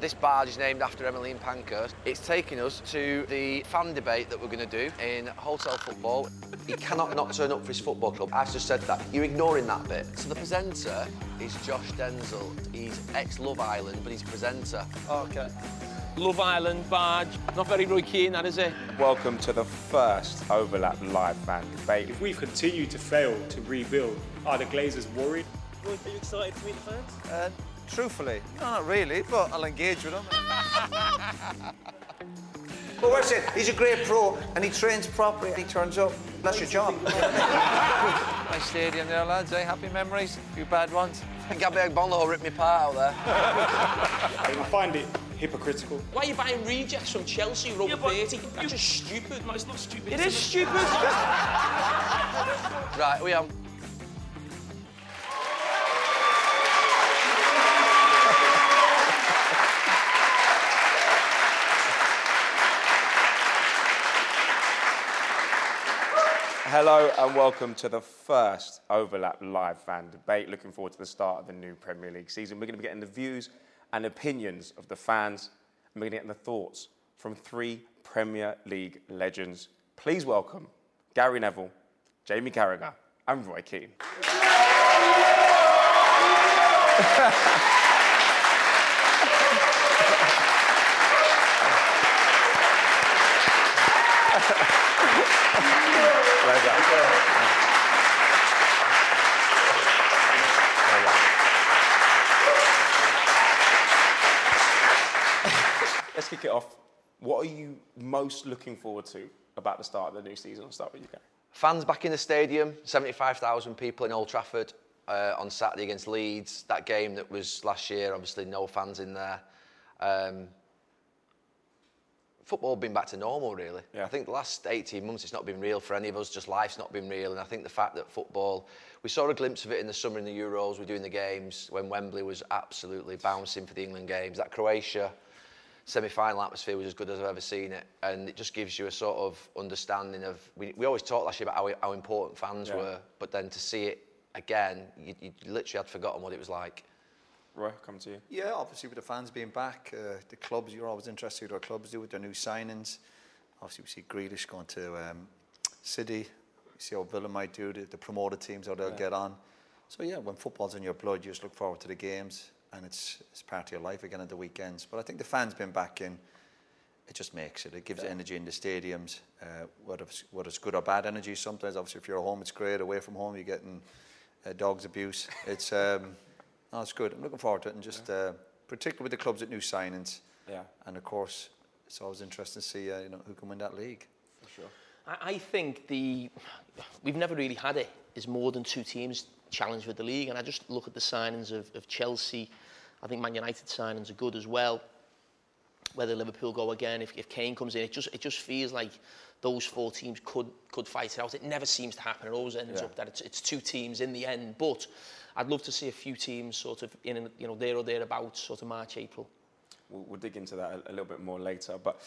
This barge is named after Emmeline Pankhurst. It's taking us to the fan debate that we're going to do in hotel football. He cannot not turn up for his football club. I've just said that. You're ignoring that bit. So the presenter is Josh Denzel. He's ex-Love Island, but he's a presenter. Okay. Love Island, Barge. Not very Roy Keane, that is it? Welcome to the first Overlap Live fan debate. If we continue to fail to rebuild, are the Glazers worried? Are you excited to meet the fans? Uh, truthfully, no, not really, but I'll engage with him. but what's it? He's a great pro and he trains properly. and He turns up. That's your job. Nice stadium there, lads, eh? Happy memories? few bad ones. And Gabby Agbonlahor ripped me part out there. I find it hypocritical. Why are you buying rejects from Chelsea who are over Yeah, but 30? you- That's just stupid. No, it's not stupid. It is stupid. Right, we on. Hello and welcome to the first Overlap Live fan debate. Looking forward to the start of the new Premier League season. We're going to be getting the views and opinions of the fans, and we're going to get the thoughts from three Premier League legends. Please welcome Gary Neville, Jamie Carragher, and Roy Keane. Let's kick it off. What are you most looking forward to about the start of the new season? I'll start with you, Gary. Fans back in the stadium, 75,000 people in Old Trafford uh, on Saturday against Leeds. That game that was last year, obviously no fans in there. Um, football been back to normal, really. Yeah. I think the last 18 months it's not been real for any of us, just life's not been real. And I think the fact that football, we saw a glimpse of it in the summer in the Euros, we're doing the games when Wembley was absolutely bouncing for the England games. That Croatia semi-final atmosphere was as good as I've ever seen it, and it just gives you a sort of understanding of. We, we always talked last year about how, how important fans Yeah. were, but then to see it again, you, you literally had forgotten what it was like. Roy, come to you. Yeah, obviously with the fans being back, uh, the clubs, you're always interested what our clubs do with their new signings. Obviously we see Grealish going to um, City. We see how Villa might do, the, the promoted teams, how they'll get on. So yeah, when football's in your blood, you just look forward to the games and it's, it's part of your life again at the weekends. But I think the fans being back in, it just makes it. It gives energy in the stadiums, uh, whether, it's, whether it's good or bad energy. Sometimes, obviously, if you're at home, it's great. Away from home, you're getting uh, dogs abuse. It's um, no, it's good. I'm looking forward to it, and just uh, particularly with the clubs at new signings. Yeah. And of course, it's always interesting to see uh, you know who can win that league. For sure. I, I think the we've never really had it. Is more than two teams challenge with the league, and I just look at the signings of, of Chelsea. I think Man United signings are good as well. Whether Liverpool go again, if, if Kane comes in, it just it just feels like those four teams could could fight it out. It never seems to happen. It always ends Yeah. up that it's, it's two teams in the end. But I'd love to see a few teams sort of in you know there or thereabouts, sort of March, April. We'll, we'll dig into that a, a little bit more later. But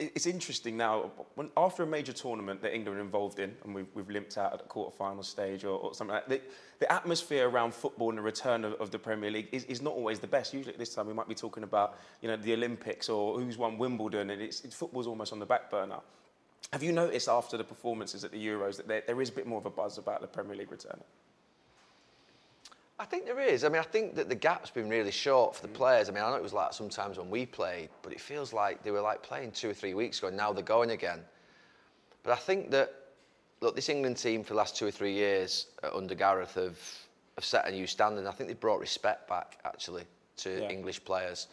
it's interesting now, when, after a major tournament that England are involved in, and we've, we've limped out at the quarter-final stage or, or something like that, the, the atmosphere around football and the return of, of the Premier League is, is not always the best. Usually at this time we might be talking about, you know, the Olympics or who's won Wimbledon, and it's, it's football's almost on the back burner. Have you noticed after the performances at the Euros that there, there is a bit more of a buzz about the Premier League returning? I think there is. I mean, I think that the gap's been really short for the players. I mean, I know it was like sometimes when we played, but it feels like they were like playing two or three weeks ago, and now they're going again. But I think that, look, this England team for the last two or three years uh, under Gareth have, have set a new standard. I think they've brought respect back, actually, to Yeah. English players.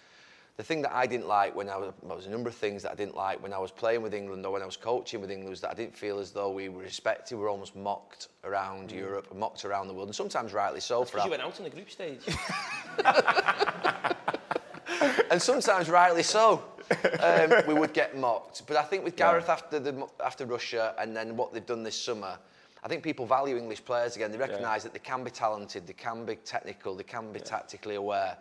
The thing that I didn't like when I was, well, there was a number of things that I didn't like when I was playing with England or when I was coaching with England was that I didn't feel as though we were respected. We were almost mocked around Europe, mocked around the world, and sometimes rightly so. For our- you went out in the group stage. and sometimes rightly so. Um, we would get mocked, but I think with Gareth after the after Russia and then what they've done this summer, I think people value English players again. They recognise that they can be talented, they can be technical, they can be tactically aware,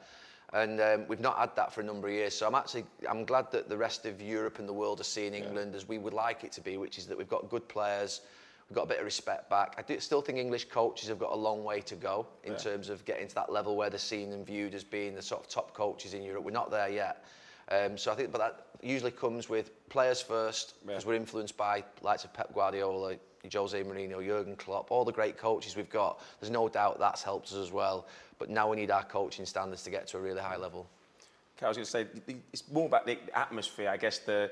and um, we've not had that for a number of years. So I'm actually I'm glad that the rest of Europe and the world are seeing England as we would like it to be, which is that we've got good players. We've got a bit of respect back. I do still think English coaches have got a long way to go in terms of getting to that level where they're seen and viewed as being the sort of top coaches in Europe. We're not there yet. Um, so I think, but that usually comes with players first, because we're influenced by likes of Pep Guardiola, Jose Mourinho, Jurgen Klopp, all the great coaches we've got. There's no doubt that's helped us as well. But now we need our coaching standards to get to a really high level. Okay, I was going to say it's more about the atmosphere. I guess the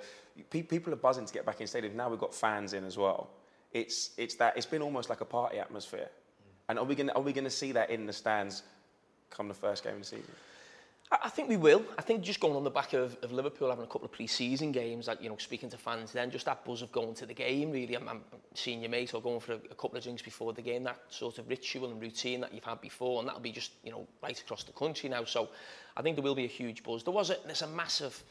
pe- people are buzzing to get back in stadium. Now we've got fans in as well. It's it's that it's been almost like a party atmosphere. And are we going are we going to see that in the stands come the first game of the season? I think we will. I think just going on the back of, of Liverpool having a couple of pre-season games, like, you know, speaking to fans then, just that buzz of going to the game, really. I'm, I'm seeing your mate or going for a, a couple of drinks before the game, that sort of ritual and routine that you've had before, and that'll be just, you know, right across the country now. So I think there will be a huge buzz. There was a, there's a massive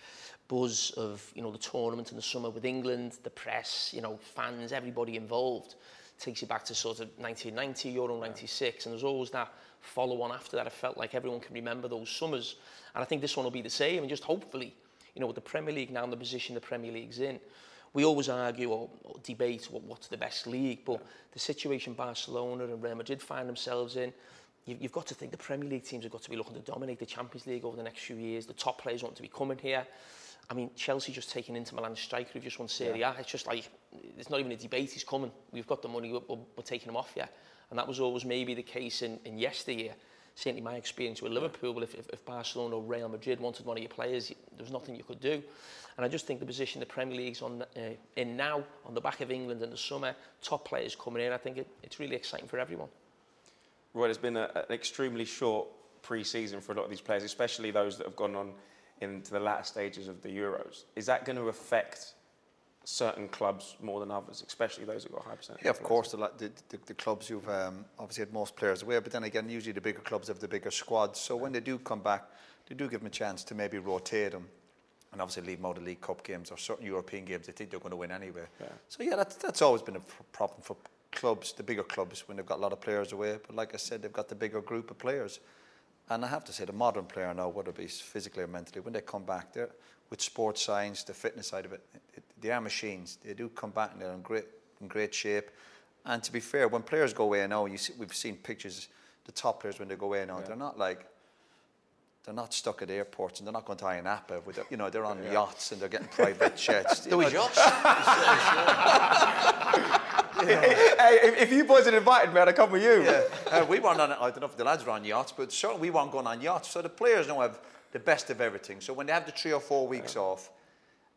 buzz of, you know, the tournament in the summer with England, the press, you know, fans, everybody involved. Takes you back to sort of 1990, Euro 96, and there's always that follow on after that. I felt like everyone can remember those summers. And I think this one will be the same. And just hopefully, you know, with the Premier League now in the position the Premier League's in, we always argue or, or debate what, what's the best league. But the situation Barcelona and Real Madrid find themselves in, you, you've got to think the Premier League teams have got to be looking to dominate the Champions League over the next few years. The top players want to be coming here. I mean, Chelsea just taking Inter Milan striker who've just won Serie A. It's just like, it's not even a debate, he's coming. We've got the money, we're, we're, we're taking him off, yeah. And that was always maybe the case in, in yesteryear. Certainly my experience with Liverpool, if, if, if Barcelona or Real Madrid wanted one of your players, there was nothing you could do. And I just think the position the Premier League's on, uh, in now, on the back of England in the summer, top players coming in, I think it, it's really exciting for everyone. Roy, there's been a, an extremely short pre-season for a lot of these players, especially those that have gone on into the latter stages of the Euros. Is that going to affect certain clubs more than others, especially those that got high percentage. Yeah, of course, the, the, the, the clubs you've um, obviously had most players away, but then again, usually the bigger clubs have the bigger squads. So when they do come back, they do give them a chance to maybe rotate them and obviously leave them out of League Cup games or certain European games they think they're going to win anyway. So yeah, that's, that's always been a problem for clubs, the bigger clubs, when they've got a lot of players away. But like I said, they've got the bigger group of players. And I have to say, the modern player now, whether it be physically or mentally, when they come back, they're with sports science, the fitness side of it, it, they are machines. They do come back and they're in great, in great shape. And to be fair, when players go away now, you see, we've seen pictures, the top players when they go away now, they're not like, they're not stuck at airports and they're not going to Ayia Napa with, you know, they're on yachts and they're getting private jets. Do we, Josh? hey, if, you boys had invited me, I'd have come with you. Yeah, uh, we weren't on. I don't know if the lads were on yachts, but certainly we weren't going on yachts. So the players now have the best of everything. So when they have the three or four weeks off,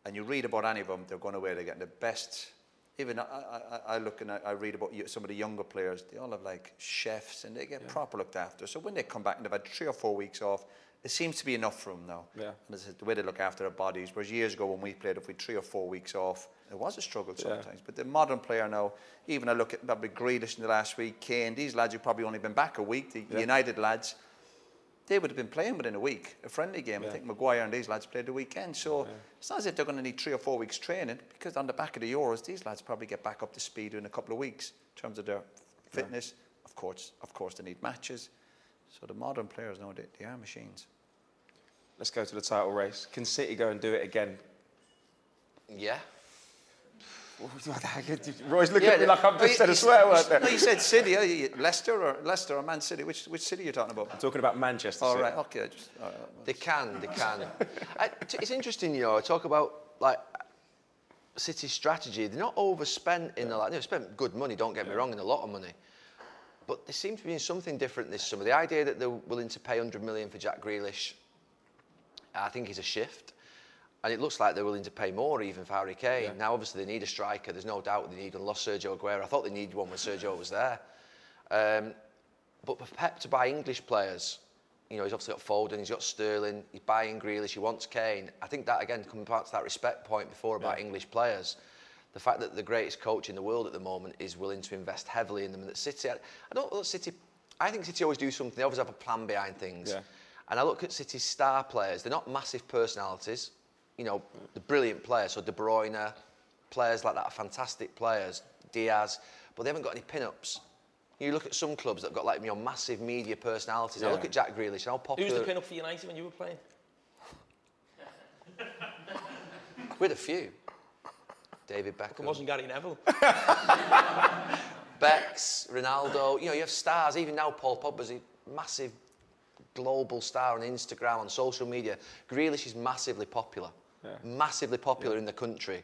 and you read about any of them, they're going away. They're getting the best. Even I, I, I look and I, I read about some of the younger players. They all have like chefs, and they get proper looked after. So when they come back and they've had three or four weeks off, it seems to be enough for them now. Yeah. And it's the way they look after their bodies. Whereas years ago when we played, if we three or four weeks off, it was a struggle sometimes. Yeah. But the modern player now, even I look at probably Grealish in the last week, Kane, these lads who've probably only been back a week, the United lads, they would have been playing within a week, a friendly game. I think Maguire and these lads played the weekend. So it's not as if they're going to need three or four weeks training because on the back of the Euros, these lads probably get back up to speed in a couple of weeks in terms of their fitness. Of course, of course, they need matches. So the modern players know they, they are machines. Let's go to the title race. Can City go and do it again? yeah. Roy's looking Yeah, at me like I've Oh, just you- said a swear word there. No, you said City, oh, you- Leicester or Leicester or Man City. Which which city are you talking about? I'm talking about Manchester All City. right, okay. I Just, all right. They can, they can. I, t- it's interesting, you know, I talk about like City's strategy. They're not overspent in the like they've spent good money, don't get me wrong, and a lot of money. But they seem to be doing something different this summer. The idea that they're willing to pay 100 million for Jack Grealish, I think is a shift. And it looks like they're willing to pay more even for Harry Kane. Now, obviously, they need a striker. There's no doubt they need and lost Sergio Aguero. I thought they needed one when Sergio was there. Um, but for Pep to buy English players you know, he's obviously got Foden, he's got Sterling, he's buying Grealish, he wants Kane. I think that again coming back to that respect point before about English players. The fact that the greatest coach in the world at the moment is willing to invest heavily in them, and that City, I, I don't look City. I think City always do something. They always have a plan behind things. Yeah. And I look at City's star players. They're not massive personalities. You know, the brilliant players. So De Bruyne, players like that are fantastic players. Dias, but they haven't got any pin-ups. You look at some clubs that have got like you know massive media personalities. I look at Jack Grealish how Who popular. was the pin-up for United when you were playing? We had a few. David Beckham. It wasn't Gary Neville. Becks, Ronaldo, you know, you have stars. Even now, Paul Pogba's a massive global star on Instagram, on social media. Grealish is massively popular. Massively popular in the country.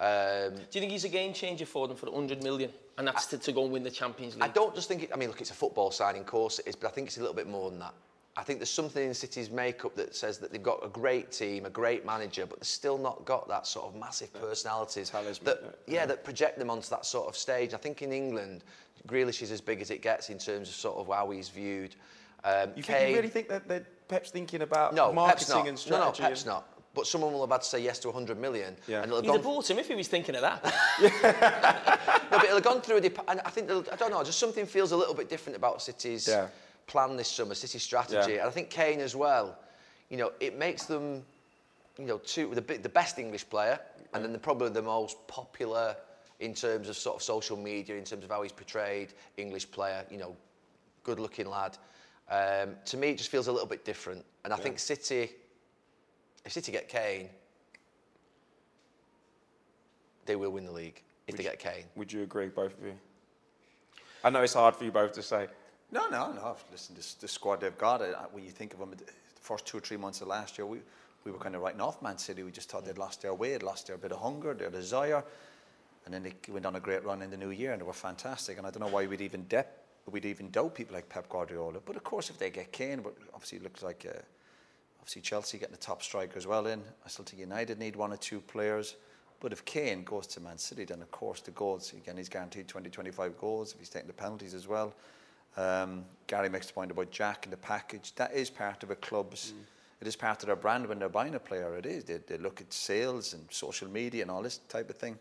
Um, Do you think he's a game changer for them for 100 million? And that's to, to go and win the Champions League? I don't just think it, I mean, look, it's a football signing, of course it is, but I think it's a little bit more than that. I think there's something in City's makeup that says that they've got a great team, a great manager, but they've still not got that sort of massive personalities Talisman, that, yeah, that project them onto that sort of stage. I think in England, Grealish is as big as it gets in terms of sort of how he's viewed. Um, You, think, you really think that, that Pep's thinking about no, marketing Pep's not. and strategy? No, no, Pep's and- not. But someone will have had to say yes to 100 million. Yeah. And it'll have He'd gone have bought him if he was thinking of that. No, but it'll have gone through a dep- and I think I don't know, just something feels a little bit different about City's Yeah. plan this summer, City's strategy, Yeah. and I think Kane as well. You know, it makes them, you know, two the, bi- the best English player, and then the, probably the most popular in terms of sort of social media, in terms of how he's portrayed, English player. You know, good-looking lad. Um, to me, it just feels a little bit different, and I think City, if City get Kane, they will win the league if they get Kane. Would you agree, both of you? I know it's hard for you both to say. No, no, no. Listen, this, the squad they've got, uh, when you think of them, the first two or three months of last year, we, we were kind of writing off Man City. We just thought they'd lost their way, they'd lost their bit of hunger, their desire. And then they went on a great run in the new year and they were fantastic. And I don't know why we'd even, de- we'd even doubt people like Pep Guardiola. But of course, if they get Kane, but obviously it looks like uh, obviously Chelsea getting the top striker as well in. I still think United need one or two players. But if Kane goes to Man City, then of course the goals, again, he's guaranteed 20, 25 goals if he's taking the penalties as well. Um, Gary makes the point about Jack and the package. That is part of a club's, it is part of their brand when they're buying a player. It is. They, they look at sales and social media and all this type of thing.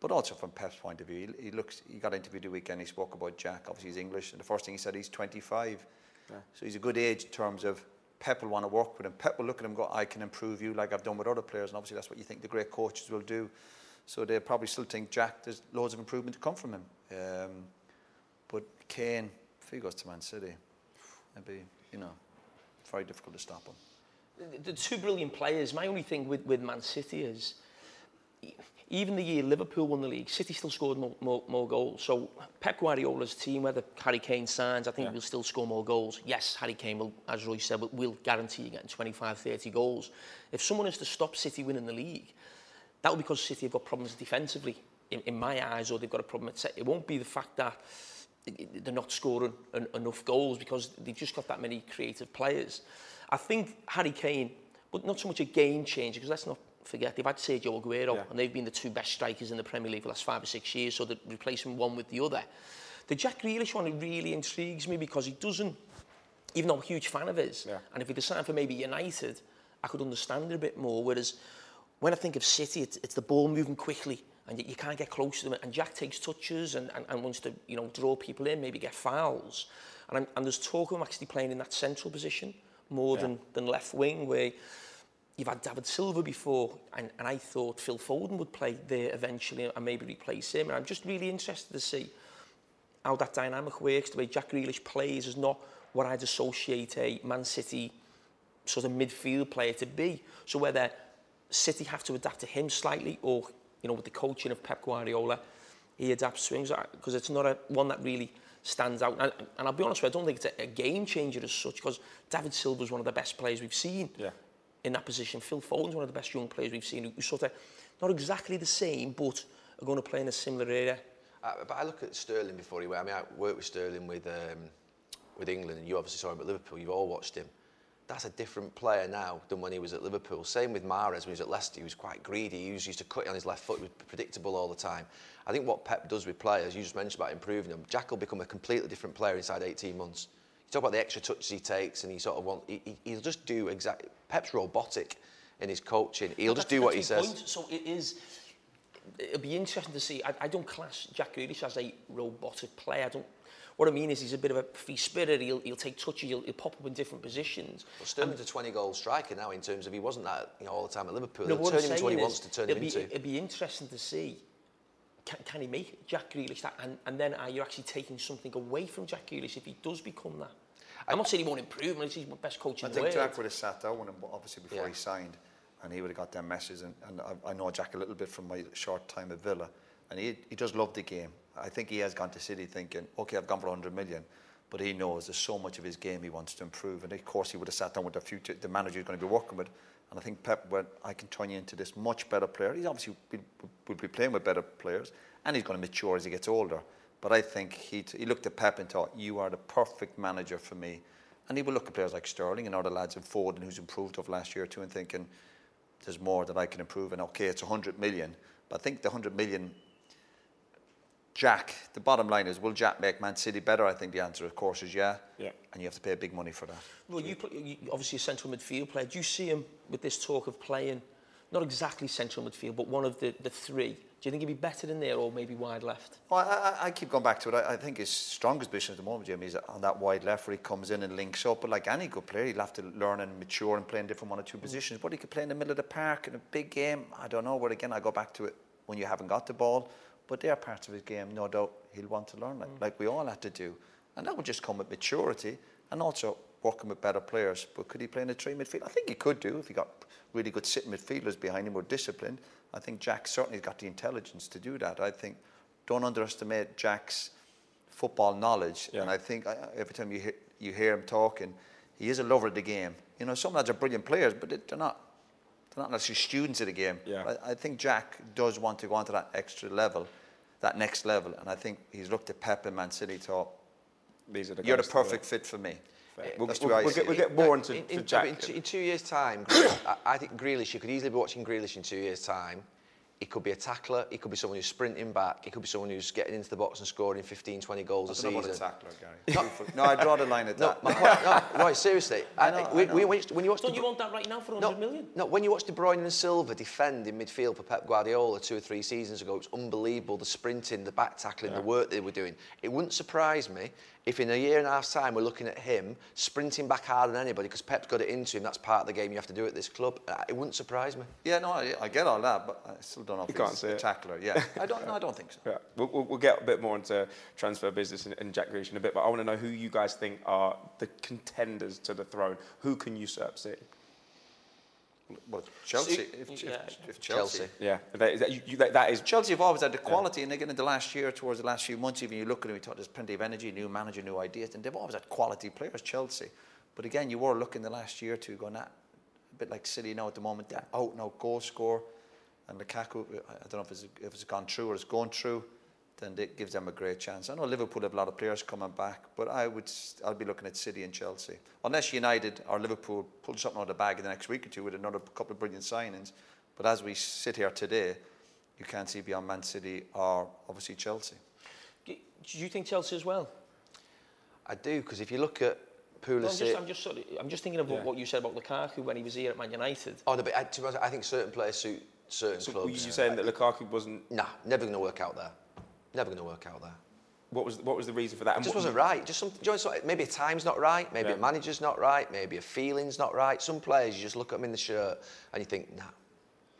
But also from Pep's point of view, he, he looks. He got interviewed the weekend. He spoke about Jack. Obviously, he's English, and the first thing he said, he's 25. So he's a good age in terms of Pep will want to work with him. Pep will look at him and go, I can improve you like I've done with other players. And obviously, that's what you think the great coaches will do. So they probably still think Jack, there's loads of improvement to come from him. Um, but Kane, if he goes to Man City, it'd be, you know, very difficult to stop him. the, two brilliant players. My only thing with, with Man City is even the year Liverpool won the league, City still scored more, more, more goals. So Pep Guardiola's team, whether Harry Kane signs, I think he'll still score more goals. Yes, Harry Kane will, as Roy said, will, will guarantee you getting 25, 30 goals. If someone is to stop City winning the league, that will be because City have got problems defensively, in, in my eyes, or they've got a problem at set. It won't be the fact that they're not scoring en- enough goals because they've just got that many creative players. I think Harry Kane, but not so much a game changer, because let's not forget, they've had Sergio Aguero, Yeah. and they've been the two best strikers in the Premier League for the last five or six years, so they're replacing one with the other. The Jack Grealish one really intrigues me because he doesn't, even though I'm a huge fan of his, Yeah. and if he decided for maybe United, I could understand it a bit more. Whereas when I think of City, it's, it's the ball moving quickly, and you, can't get close to them. And Jack takes touches and, and, and wants to, you know, draw people in, maybe get fouls. And, I'm, and there's talk of him actually playing in that central position more than, than left wing, where you've had David Silva before, and, and I thought Phil Foden would play there eventually and maybe replace him. And I'm just really interested to see how that dynamic works. The way Jack Grealish plays is not what I'd associate a Man City sort of midfield player to be. So whether City have to adapt to him slightly, or you know, with the coaching of Pep Guardiola, he adapts swings because it's not a one that really stands out. And, and I'll be honest with you, I don't think it's a, a game changer as such because David Silva is one of the best players we've seen Yeah. In that position. Phil Foden's one of the best young players we've seen who, who sort of not exactly the same, but are going to play in a similar area. Uh, but I look at Sterling before he went. I mean, I worked with Sterling with um, with England, and you obviously saw him at Liverpool. You've all watched him. That's a different player now than when he was at Liverpool. Same with Mahrez when he was at Leicester. He was quite greedy. He used to cutting on his left foot. He was predictable all the time. I think what Pep does with players, you just mentioned about improving them. Jack will become a completely different player inside 18 months. Talk about the extra touches he takes, and he sort of want. He, he'll just do exactly. Pep's robotic in his coaching. He'll just do what he says. point. So it is. It'll be interesting to see. I, I don't class Jack Grealish as a robotic player. I don't. What I mean is he's a bit of a free spirit. He'll, he'll take touches. He'll, he'll pop up in different positions. Well, Sterling's a 20 goal striker now in terms of he wasn't that you know all the time at Liverpool. No, He'll turn him into what he wants to turn him it'll be, into. It'd be interesting to see. Can, can he make Jack Grealish that? And, and then uh, are you actually taking something away from Jack Grealish if he does become that? I'm not saying he won't improve. He's the best coach in I the think world. Jack would have sat down with him, obviously, before Yeah. he signed, and he would have got them messages. And, and I, I know Jack a little bit from my short time at Villa, and he, he does love the game. I think he has gone to City thinking, okay, I've gone for 100 million, but he knows there's so much of his game he wants to improve. And of course, he would have sat down with the future, the manager he's going to be working with. And I think Pep went, I can turn you into this much better player. He's obviously will, be playing with better players, and he's going to mature as he gets older. But I think he, he looked at Pep and thought, you are the perfect manager for me. And he will look at players like Sterling and other lads in Foden who's improved over last year too and thinking, there's more that I can improve. And okay, it's 100 million. But I think the 100 million, Jack, the bottom line is, will Jack make Man City better? I think the answer, of course, is yeah. Yeah. And you have to pay big money for that. Well, you, play, you obviously a central midfield player. Do you see him with this talk of playing, not exactly central midfield, but one of the, the three? Do you think he'd be better in there or maybe wide left? Well, I, I- I keep going back to it. I, I think his strongest position at the moment, Jimmy, is on that wide left where he comes in and links up. But like any good player, he'll have to learn and mature and play in different one or two mm. positions. But he could play in the middle of the park in a big game. I don't know. But again, I go back to it when you haven't got the ball. But they are parts of his game, no doubt, he'll want to learn, like, mm. like we all had to do. And that would just come with maturity and also working with better players. But could he play in a three midfield? I think he could do if he got really good sitting midfielders behind him are disciplined. I think Jack certainly has got the intelligence to do that. I think don't underestimate Jack's football knowledge. Yeah. And I think I, every time you hear, you hear him talking, he is a lover of the game. You know, some lads are brilliant players, but they- they're not. They're not necessarily students of the game. Yeah. I, I think Jack does want to go on to that extra level, that next level. And I think he's looked at Pep and Man City and thought, These are the you're the guys to do it. perfect fit for me. We'll, we'll, the way I we'll get, it. we'll get more into in, to in, Jack. in, two- in two years' time, I, I think Grealish, you could easily be watching Grealish in two years' time. He could be a tackler, he could be someone who's sprinting back, he could be someone who's getting into the box and scoring 15, 20 goals a I don't know about a tackler, Gary. no, I draw the line at No, that. my point, no, right, seriously. I, know, I when, know. when, you- when you watch Don't De you want that right now for no, 100 million? No, when you watch De Bruyne and Silva defend in midfield for Pep Guardiola two or three seasons ago, it was unbelievable. The sprinting, the back tackling, the work they were doing. It wouldn't surprise me if in a year and a half's time we're looking at him sprinting back harder than anybody because Pep's got it into him. That's part of the game you have to do at this club. Uh, It wouldn't surprise me. Yeah, no, I, I get all that, but I still don't know if You can't he's a it. tackler. Yeah, I don't. No, I don't think so. Yeah, we'll, we'll, we'll get a bit more into transfer business and, and Jack Grealish in a bit, but I want to know who you guys think are the contenders to the throne. Who can usurp City? Well, Chelsea. See, If, if, yeah. if Chelsea. Chelsea. Yeah, that, is that, you, you, that, that is Chelsea have always had the quality, and again in the last year, towards the last few months, even you look at them, you thought there's plenty of energy, new manager, new ideas, and they've always had quality players, Chelsea. But again, you were looking the last year or two going that a bit like City now at the moment, that out and out goal score, and Lukaku, I I don't know if it's, if it's gone through or it's gone through, then it gives them a great chance. I know Liverpool have a lot of players coming back, but I would, s- I'll be looking at City and Chelsea. Unless United or Liverpool pull something out of the bag in the next week or two with another couple of brilliant signings. But as we sit here today, you can't see beyond Man City or obviously Chelsea. Do do you think Chelsea as well? I do because if you look at No, I'm, just, I'm, just sort of, I'm just thinking of Yeah. what you said about Lukaku when he was here at Man United. Oh, no, but I, to be honest, I think certain players suit certain so clubs. were you saying that Lukaku wasn't? Nah, never going to work out there. Never going to work out there. What was what was the reason for that? It just wasn't right. Just something. you know, maybe a time's not right, maybe Yeah. a manager's not right, maybe a feeling's not right. Some players, you just look at them in the shirt and you think, nah,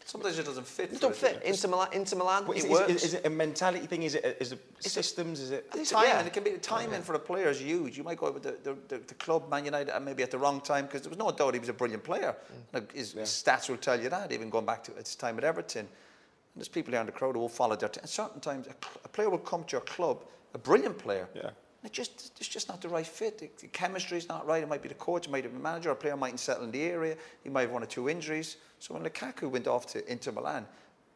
Sometimes it doesn't fit. it for don't the- fit. Inter Milan, Inter Milan What is, it it- is works. it- is it a mentality thing? Is it is it systems? Is it? I think It's- timing. yeah. It can be the timing for a player is huge. You might go with the, the, the, the club, Man United, and maybe at the wrong time because there was no doubt he was a brilliant player. Mm. Like, his, his stats will tell you that. Even going back to his time at Everton, and there's people here in the crowd who will follow their. T- and certain times, a, cl- a player will come to your club, a brilliant player. Yeah. It just it's just not the right fit. The, the chemistry is not right. It might be the coach, it might be the manager. A player mightn't settle in the area. He might have one or two injuries. So when Lukaku went off to Inter Milan,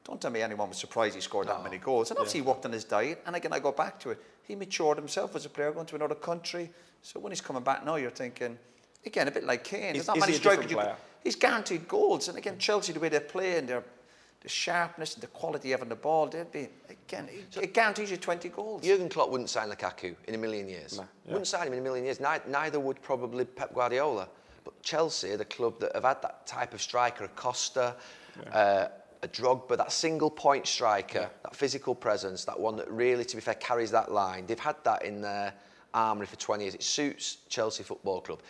don't tell me anyone was surprised he scored that many goals. And obviously he worked on his diet. And again, I go back to it. He matured himself as a player, going to another country. So when he's coming back now, you're thinking, again, a bit like Kane. Is- There's not many strikers. He's guaranteed goals. And again, Chelsea, the way they play and they're the sharpness, and the quality of the ball, they'd be again. It, it guarantees you 20 goals. Jurgen Klopp wouldn't sign Lukaku in a million years. No, yeah. Wouldn't sign him in a million years. Neither, neither would probably Pep Guardiola. But Chelsea are the club that have had that type of striker, a Costa, uh, a Drogba, that single point striker, that physical presence, that one that really, to be fair, carries that line. They've had that in their armoury for 20 years. It suits Chelsea Football Club.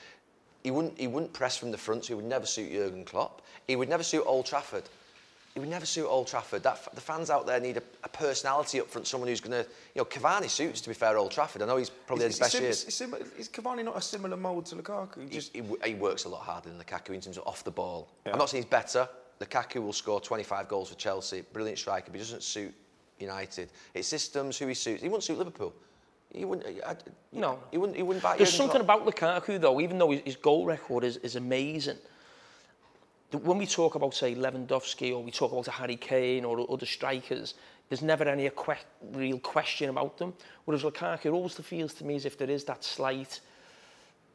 He wouldn't, he wouldn't press from the front, so he would never suit Jurgen Klopp. He would never suit Old Trafford. He would never suit Old Trafford. That, the fans out there need a, a personality up front, someone who's going to, you know, Cavani suits, to be fair, Old Trafford. I know he's probably Is, his best is, years. is, sim- is Cavani not a similar mould to Lukaku? He, Just, he, w- he works a lot harder than Lukaku in terms of off the ball. Yeah. I'm not saying he's better. Lukaku will score 25 goals for Chelsea. Brilliant striker, but he doesn't suit United. It's systems, who he suits. He wouldn't suit Liverpool. He wouldn't. Uh, I, No. He wouldn't. He wouldn't back There's something about Lukaku though, even though his, his goal record is, is amazing. When we talk about say Lewandowski or we talk about a Harry Kane or other strikers, there's never any que- real question about them. Whereas Lukaku, it always feels to me as if there is that slight.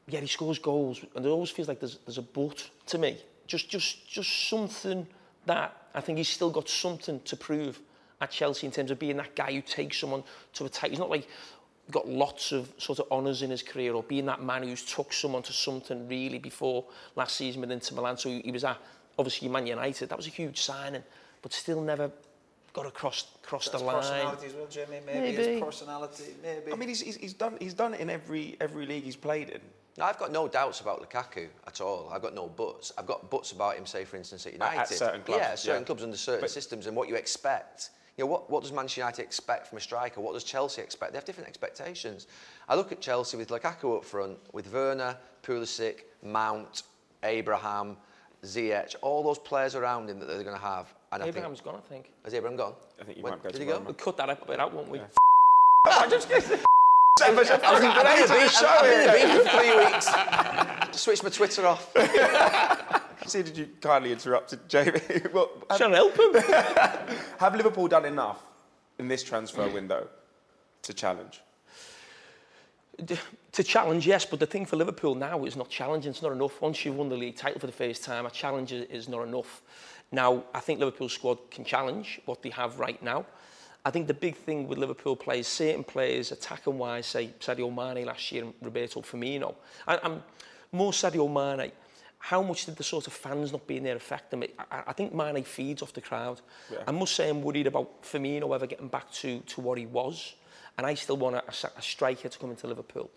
Yeah, he scores goals, and it always feels like there's there's a but to me. Just just just something that I think he's still got something to prove at Chelsea in terms of being that guy who takes someone to a title. He's not like got lots of sort of honours in his career or being that man who's took someone to something really before last season with Inter Milan. So he, he was at obviously Man United. That was a huge signing, but still never got across across the line. personality as well, Jimmy. Maybe, Maybe. his personality. Maybe. I mean, he's, he's, he's done he's done it in every every league he's played in. No, I've got no doubts about Lukaku at all. I've got no buts. I've got buts about him, say, for instance, at At- United. at certain clubs, Yeah, certain yeah. clubs under certain But- systems and what you expect. You know, what, what does Manchester United expect from a striker? What does Chelsea expect? They have different expectations. I look at Chelsea with Lukaku up front, with Werner, Pulisic, Mount, Abraham, Ziyech, all those players around him that they're going to have. And Abraham's I gone, I think. think, has Abraham gone? I think he When- might go did to he go? We'll cut that up, bit out, won't we? I was in I've been in the beach for three weeks. Switched my Twitter off. See, did you kindly interrupted Jamie? well, have, Trying to help him. have Liverpool done enough in this transfer window to challenge? to challenge, yes, but the thing for Liverpool now is not challenging. It's not enough. Once you've won the league title for the first time, a challenge is- not enough. Now, I think Liverpool's squad can challenge what they have right now. I think the big thing with Liverpool players, certain players, attacking wise, say Sadio Mane last year and Roberto Firmino, I, I'm more Sadio Mane. How much did the sort of fans not being there affect them? I, I think Mane feeds off the crowd. Yeah. I must say I'm worried about Firmino ever getting back to, to what he was. And I still want a, a, a striker to come into Liverpool.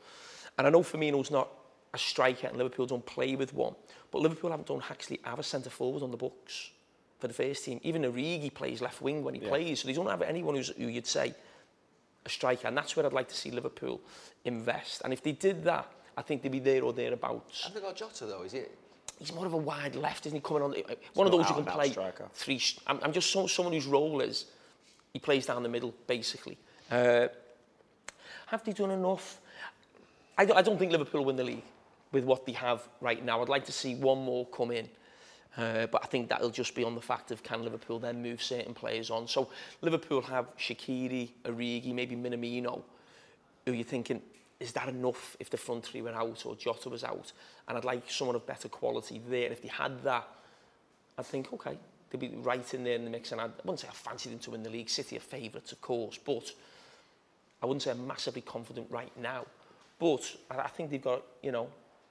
And I know Firmino's not a striker and Liverpool don't play with one. But Liverpool haven't don't actually have a centre forward on the books for the first team. Even Origi plays left wing when he Yeah. plays. So they don't have anyone who's, who you'd say a striker. And that's where I'd like to see Liverpool invest. And if they did that, I think they'd be there or thereabouts. Have they got Jota though? Is it? He's more of a wide left, isn't he? Coming on, one of those you can play striker. three. I'm, I'm just so, someone whose role is he plays down the middle, basically. Uh, have they done enough? I don't, I don't think Liverpool win the league with what they have right now. I'd like to see one more come in. Uh, but I think that'll just be on the fact of can Liverpool then move certain players on. So Liverpool have Shaqiri, Origi, maybe Minamino, who you're thinking, is that enough if the front three were out or Jota was out? And I'd like someone of better quality there. And if they had that, I'd think, okay, they'd be right in there in the mix. And I'd, I wouldn't say I fancied them to win the league. City are favourites, of course, but I wouldn't say I'm massively confident right now. But I, think they've got, you know,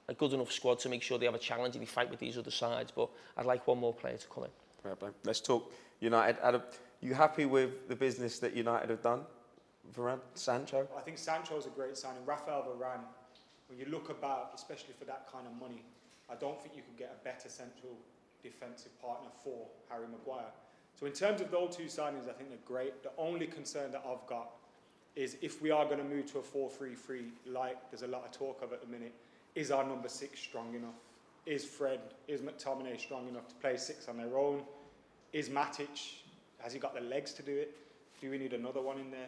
a good enough squad to make sure they have a challenge and they fight with these other sides. But I'd like one more player to come in. Play. Let's talk United. Adam, you happy with the business that United have done? Varane, Sancho? I think Sancho's a great signing. Rafael Varane, when you look about, especially for that kind of money, I don't think you could get a better central defensive partner for Harry Maguire. So in terms of those two signings, I think they're great. The only concern that I've got is if we are going to move to a 4-3-3, like there's a lot of talk of at the minute, is our number six strong enough? Is Fred, is McTominay strong enough to play six on their own? Is Matic, has he got the legs to do it? Do we need another one in there?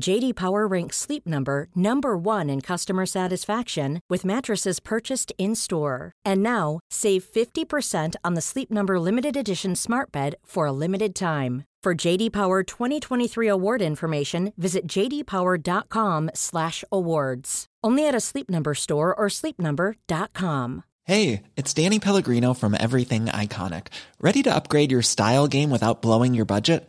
JD Power ranks Sleep Number number 1 in customer satisfaction with mattresses purchased in-store. And now, save 50% on the Sleep Number limited edition Smart Bed for a limited time. For JD Power 2023 award information, visit jdpower.com/awards. Only at a Sleep Number store or sleepnumber.com. Hey, it's Danny Pellegrino from Everything Iconic. Ready to upgrade your style game without blowing your budget?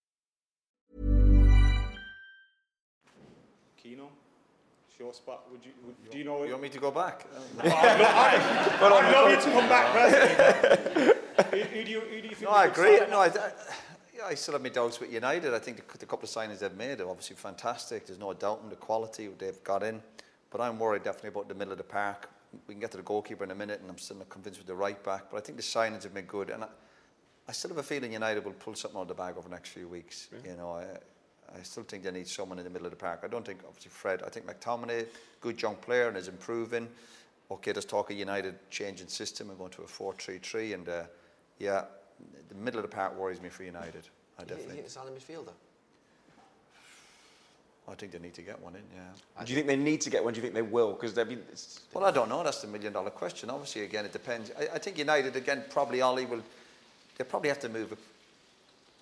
Want me to go back? I'd love you to come back personally. who, who do you? Who do you think? No, I agree. No, I, I, I still have my doubts with United. I think the, the couple of signings they've made are obviously fantastic. There's no doubt in the quality they've got in. But I'm worried definitely about the middle of the park. We can get to the goalkeeper in a minute, and I'm still not convinced with the right back. But I think the signings have been good. And I, I still have a feeling United will pull something out of the bag over the next few weeks. You know, I, I still think they need someone in the middle of the park. I don't think, obviously, Fred. I think McTominay, good young player and is improving. Okay, there's talk of United changing system and going to a 4-3-3. And uh, yeah, the middle of the park worries me for United. I You think- you definitely. think it's on the midfielder? I think they need to get one in. Yeah. Do you think they need to get one? Do you think they will? Because they've been. It's, Well, I don't know. That's the million dollar question. Obviously, again, it depends. I, I think United, again, probably Ole will. They probably have to move.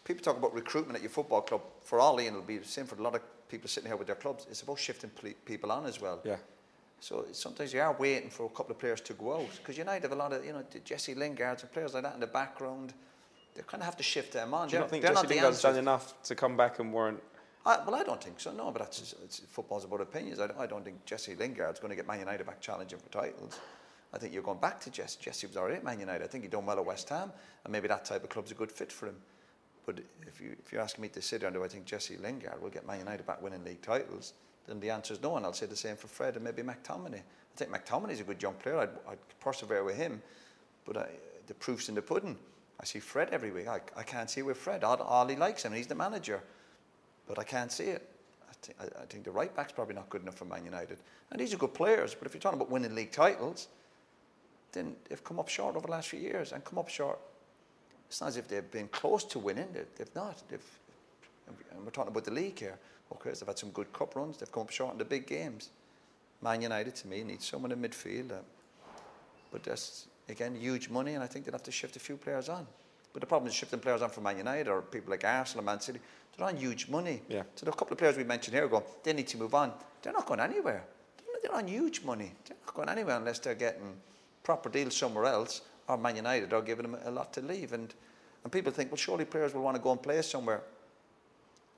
People talk about recruitment at your football club. For Ole, and it'll be the same for a lot of people sitting here with their clubs. It's about shifting ple- people on as well. yeah. So sometimes you are waiting for a couple of players to go out because United have a lot of you know Jesse Lingards and players like that in the background. They kind of have to shift their mind. Do you not think they're Jesse not Lingard's done enough to come back and warrant? I, well, I don't think so. No, but that's it's, football's about opinions. I, don't- I don't think Jesse Lingard's going to get Man United back challenging for titles. I think you're going back to Jesse. Jesse was already at Man United. I think he's done well at West Ham, and maybe that type of club's a good fit for him. But if you if you're asking me to sit there and do I think Jesse Lingard will get Man United back winning league titles, then the answer is no. And I'll say the same for Fred and maybe McTominay. I think McTominay's a good young player. I'd, I'd persevere with him, but I, the proof's in the pudding. I see Fred every week. I, I can't see with Fred. Ole likes him. He's the manager but I can't see it. I, I, I think the right back's probably not good enough for Man United. And these are good players, but if you're talking about winning league titles, then they've come up short over the last few years and come up short. It's not as if they've been close to winning. They, they've not. They've, and we're talking about the league here. Okay, they've had some good cup runs. They've come up short in the big games. Man United, to me, needs someone in midfield. Uh, but that's, again, huge money, and I think they'll have to shift a few players on. But the problem is shifting players on from Man United or people like Arsenal and Man City, they're on huge money. Yeah. So a couple of players we mentioned here going, they need to move on. They're not going anywhere. They're- They're on huge money. They're not going anywhere unless they're getting proper deals somewhere else or Man United are giving them a lot to leave. And, and people think, well, surely players will want to go and play somewhere.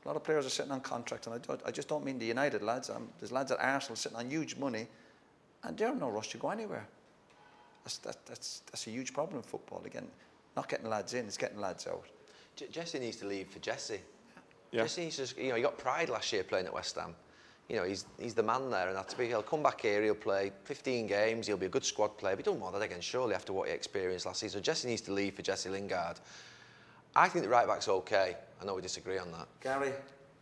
A lot of players are sitting on contracts, and I, don't, I just don't mean the United lads. Um there's lads at Arsenal sitting on huge money, and they're in no rush to go anywhere. That's, that, that's, that's a huge problem in football. Again, not getting lads in, it's getting lads out. J- Jesse needs to leave for Jesse. Yeah. Jesse needs to, just- you know, he got pride last year playing at West Ham. You know, he's, he's the man there, and that's big. He'll come back here, he'll play 15 games, he'll be a good squad player, but he don't want that again, surely, after what he experienced last season. So Jesse needs to leave for Jesse Lingard. I think the right back's okay. I know we disagree on that. Gary,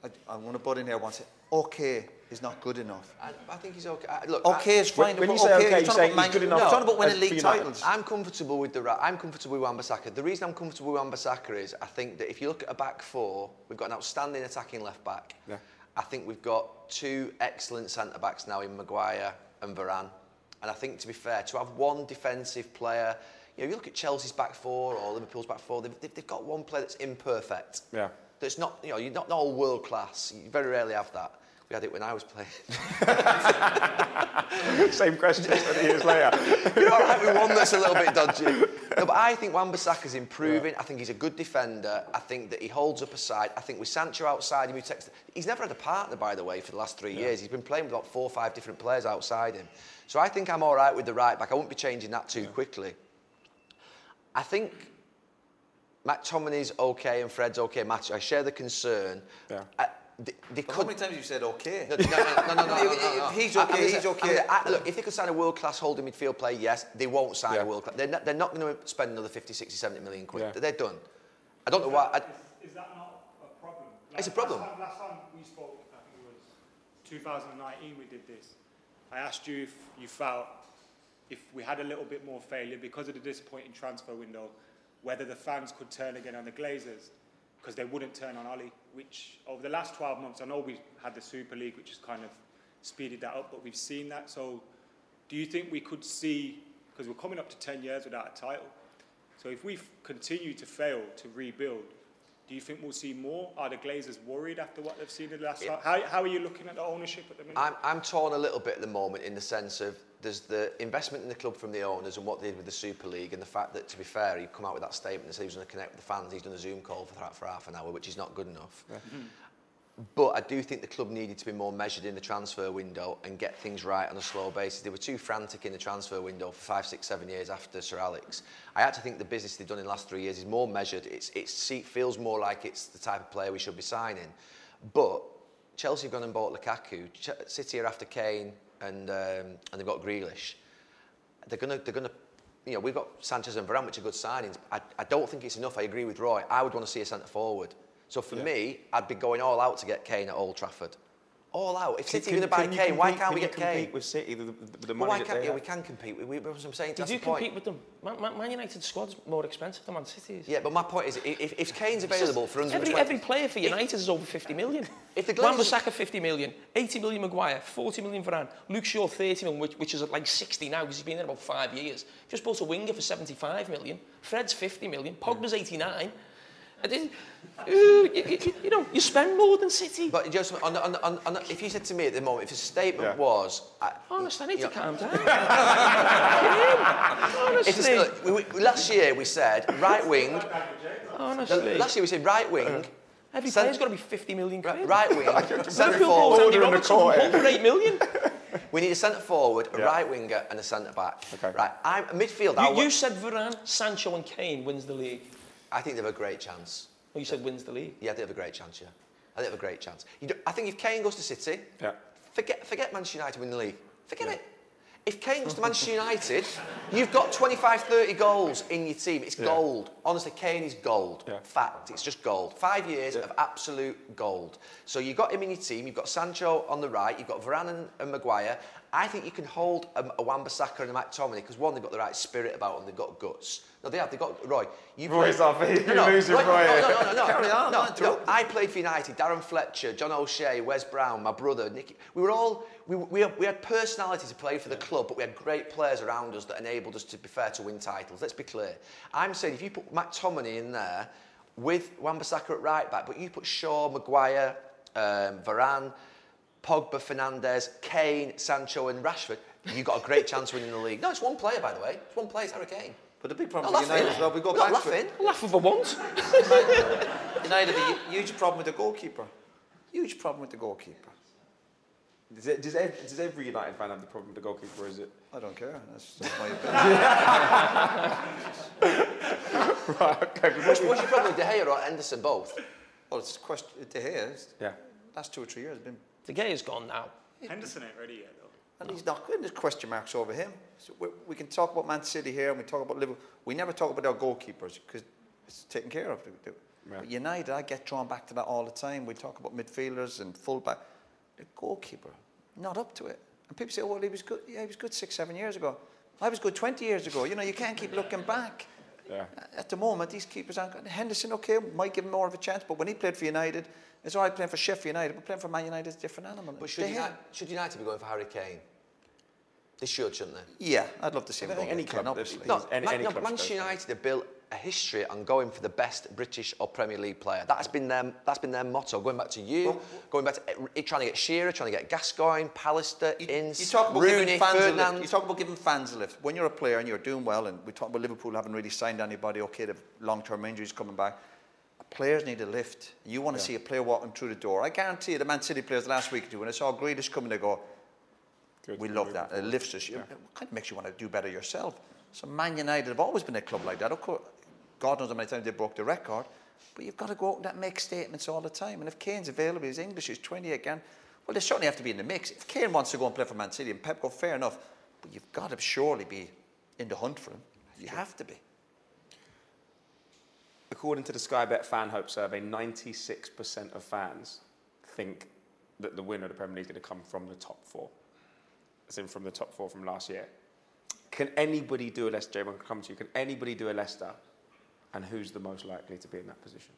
I, I want to butt in here once. It okay is not good enough. I, I think he's okay. I, look, Okay I, is fine. when you say okay, you're you're saying about he's good Man- enough You're talking about winning as league United. titles. I'm comfortable with the right. I'm comfortable with Wan-Bissaka. The reason I'm comfortable with Wan-Bissaka is I think that if you look at a back four, we've got an outstanding attacking left back. Yeah. I think we've got two excellent centre backs now in Maguire and Varane. And I think to be fair, to have one defensive player, you know, you look at Chelsea's back four or Liverpool's back four, they've, they've- they've got one player that's imperfect. Yeah. That's not, you know, you're not, not all world class. You very rarely have that. We had it when I was playing. Same question 20 years later. You're all right with one that's a little bit dodgy. No, but I think Wan-Bissaka's improving. I think he's a good defender. I think that he holds up a side. I think with Sancho outside him, takes... He's never had a partner, by the way, for the last three years. He's been playing with about four or five different players outside him. So I think I'm all right with the right back. I won't be changing that too quickly. I think Matt McTominay's okay and Fred's okay. Matt, I share the concern. Yeah. I, they, they could. how many times have you said okay? No, no, no, no, no, no, no, no, no. he's okay, he's okay. I'm I- look, if they could sign a world-class holding midfield player, yes, they won't sign Yeah. a world-class. They're not, they're not going to spend another 50, 60, 70 million quid. Yeah. They're done. I don't know why. I, Is, is that not a problem? It's a problem. Last time, last time we spoke, I think it was 2019 we did this. I asked you if you felt if we had a little bit more failure because of the disappointing transfer window, whether the fans could turn again on the Glazers because they wouldn't turn on Ole, which over the last 12 months, I know we've had the Super League, which has kind of speeded that up, but we've seen that. So do you think we could see, because we're coming up to 10 years without a title, so if we continue to fail to rebuild, do you think we'll see more? Are the Glazers worried after what they've seen in the last time? How, how are you looking at the ownership at the minute? I'm, I'm torn a little bit at the moment in the sense of there's the investment in the club from the owners and what they did with the Super League and the fact that, to be fair, he'd come out with that statement and said he was going to connect with the fans. He's done a Zoom call for, for half an hour, which is not good enough. Hmm. But I do think the club needed to be more measured in the transfer window and get things right on a slow basis. They were too frantic in the transfer window for five, six, seven years after Sir Alex. I actually think the business they've done in the last three years is more measured. It's, it's, it feels more like it's the type of player we should be signing. But Chelsea have gone and bought Lukaku. Ch- City are after Kane and, um, and they've got Grealish. They're to, they're to, you know, we've got Sanchez and Varane, which are good signings. I, I don't think it's enough. I agree with Roy. I would want to see a centre forward. So for me, I'd be going all out to get Kane at Old Trafford. All out. If City are going to buy can Kane, why can't we you get compete Kane? with City the, the Well, money why that can't they yeah, we can compete. We, we, that's what I'm saying. Did you the point. compete with them. Man, Man, Man United squad's more expensive than Man City's. Yeah, but my point is, if, if Kane's available for 120... Every, every player for United is over 50 million. If the Wan Glazers- Bissaka 50 million, 80 million Maguire, 40 million Varane, Luke Shaw 30 million, which, which is like 60 now because he's been there about five years. Just bought a winger for 75 million. Fred's 50 million. Pogba's 89. And then, uh, you, you- you know, you spend more than City. But just on, the- on, the- on, the- on, if you said to me at the moment, if his statement Yeah. was... I, Honest, I need to know, calm down. if it's, Honestly. look, we, we, last year we said right wing... Honestly. last year we said right wing... Every Cent- player's got to be 50 million quid. Right wing, centre forward. Andy Order Robertson court, from? Hull for 8 million. We need a centre forward, a Yeah. right winger, and a centre back. Okay. Right, I'm a midfield. You, wa- you said Varane, Sancho and Kane wins the league. I think they have a great chance. Well, you said wins the league. Yeah, they have a great chance. Yeah, I think they have a great chance. You I think if Kane goes to City, Yeah. forget forget Manchester United win the league. Forget it. If Kane goes to Manchester United, you've got 25, 30 goals in your team. It's Yeah. gold. Honestly, Kane is gold. Yeah. Fact. It's just gold. Five years Yeah. of absolute gold. So you've got him in your team. You've got Sancho on the right. You've got Varane and, and Maguire. I think you can hold a, a Wan-Bissaka and a McTominay because one, they've got the right spirit about them. They've got guts. No, they have. They've got Roy. You Roy's played- off. You're losing Roy, Roy. No, no, no, no, no. Carry on, No, no. I played for United. Darren Fletcher, John O'Shea, Wes Brown, my brother, Nicky. We were all, we, we, we had personality to play for the club, but we had great players around us that enabled us, to be fair, to win titles. Let's be clear. I'm saying if you put McTominay in there with Wan-Bissaka at right back, but you put Shaw, Maguire, um, Varane, Pogba, Fernandes, Kane, Sancho and Rashford, you've got a great chance of winning the league. No, it's one player, by the way. It's one player, it's Harry Kane. But the big problem with laughing. United as well, we go We're not back to laughing. it. I'll laugh if I want. United, a huge problem with the goalkeeper. Huge problem with the goalkeeper. Does, it, does, every, does every United fan have the problem with the goalkeeper, is it? I don't care. That's just my opinion. right, okay. What's, what's your problem with De Gea or Henderson both? well, it's a question. De Gea, Yeah. last two or three years, has been De Gea is gone now. Henderson ain't ready yet, though. And he's not good. There's question marks over him. So we, we can talk about Man City here and we talk about Liverpool. We never talk about our goalkeepers because it's taken care of. Yeah. But United, I get drawn back to that all the time. We talk about midfielders and fullback. The goalkeeper, not up to it. And people say, oh, well, he was good. Yeah, he was good six, seven years ago. I was good 20 years ago. You know, you can't keep looking back. Yeah. At the moment, these keepers aren't. Henderson, okay, might give him more of a chance, but when he played for United, it's all right playing for Sheffield United, but playing for Man United is a different animal. But should De United, should United be going for Harry Kane? They should, shouldn't they? Yeah, I'd love to see him go any club Kane, does. obviously. No, Any- Man, any no, club Manchester should go for United have built a history on going for the best British or Premier League player. That's been their that's been their motto. Going back to you, Well, going back to eh, trying to get Shearer, trying to get Gascoigne, Pallister, You, Ince, you talk about Rooney, giving fans a lift. Ferdinand. You talk about giving fans a lift. When you're a player and you're doing well, and we talk about Liverpool haven't really signed anybody. Okay, they've long-term injuries coming back. Players need a lift. You want to see a player walking through the door. I guarantee you, the Man City players last week, when I saw Grealish coming, they go, Good "We love that. It lifts us. It kind of makes you want to do better yourself." So Man United have always been a club like that. Of course, God knows how many times they broke the record. But you've got to go out and make statements all the time. And if Kane's available, his English is 20 again, well, they certainly have to be in the mix. If Kane wants to go and play for Man City and Pep go, fair enough. But you've got to surely be in the hunt for him. You have to be. According to the Sky Bet Fan Hope survey, 96% of fans think that the winner of the Premier League is going to come from the top four. As in from the top four from last year. Can anybody do a Leicester? Jay, going to come to you. Can anybody do a Leicester? And who's the most likely to be in that position?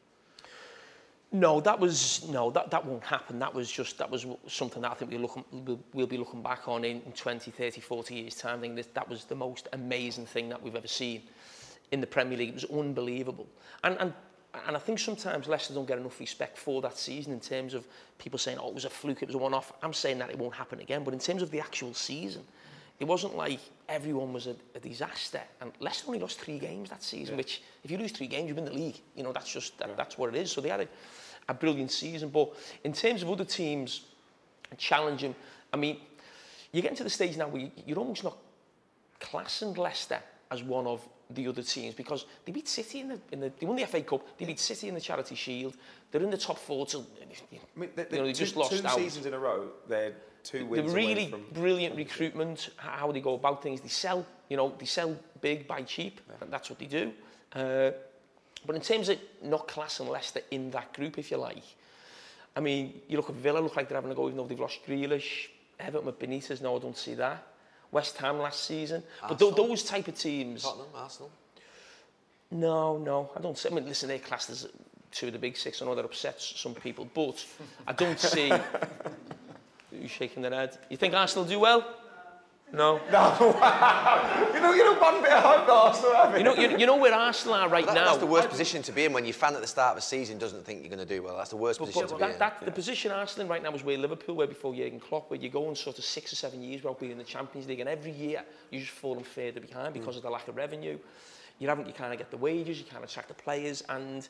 No, that was no, that, that won't happen. That was just that was something that I think we'll, look, we'll, we'll be looking back on in 20, 30, 40 years' time. I think that, that was the most amazing thing that we've ever seen in the Premier League. It was unbelievable. And, and, and I think sometimes Leicester don't get enough respect for that season in terms of people saying, oh, it was a fluke, it was a one-off. I'm saying that it won't happen again. But in terms of the actual season, it wasn't like everyone was a, a disaster. And Leicester only lost three games that season, yeah. which if you lose three games, you win the league. You know, that's just that, yeah. that's what it is. So they had a, a brilliant season. But in terms of other teams challenging, I mean, you're getting to the stage now where you're almost not classing Leicester as one of the other teams because they beat City in the, in the they won the FA Cup, they beat City in the Charity Shield. They're in the top four till mean, they, you know, they two, just lost two out. seasons in a row. They're two wins the really from... brilliant recruitment, how they go about things. They sell, you know, they sell big, buy cheap. Yeah. That's what they do. Uh, but in terms of not classing Leicester in that group, if you like, I mean, you look at Villa, look like they're having a go, even though they've lost Grealish. Everton with Benitez, no, I don't see that. West Ham last season. Arsenal. But th those type of teams... Tottenham, Arsenal? No, no, I don't see... I mean, listen, they're classed as two of the big six. I know that upsets some people, but I don't see... you shaking their head. You think Arsenal do well? No. No. you know, you know, one bit of hope Arsenal have you know, you, you know where Arsenal are right that, now. That's the worst position to be in when your fan at the start of a season doesn't think you're going to do well. That's the worst but, position but to that, be in. That, yeah. The position Arsenal in right now is where Liverpool were before Jurgen Klopp, where you're going sort of six or seven years without being in the Champions League, and every year you're just falling further behind because mm. of the lack of revenue. You haven't, you kind of get the wages, you can't attract the players, and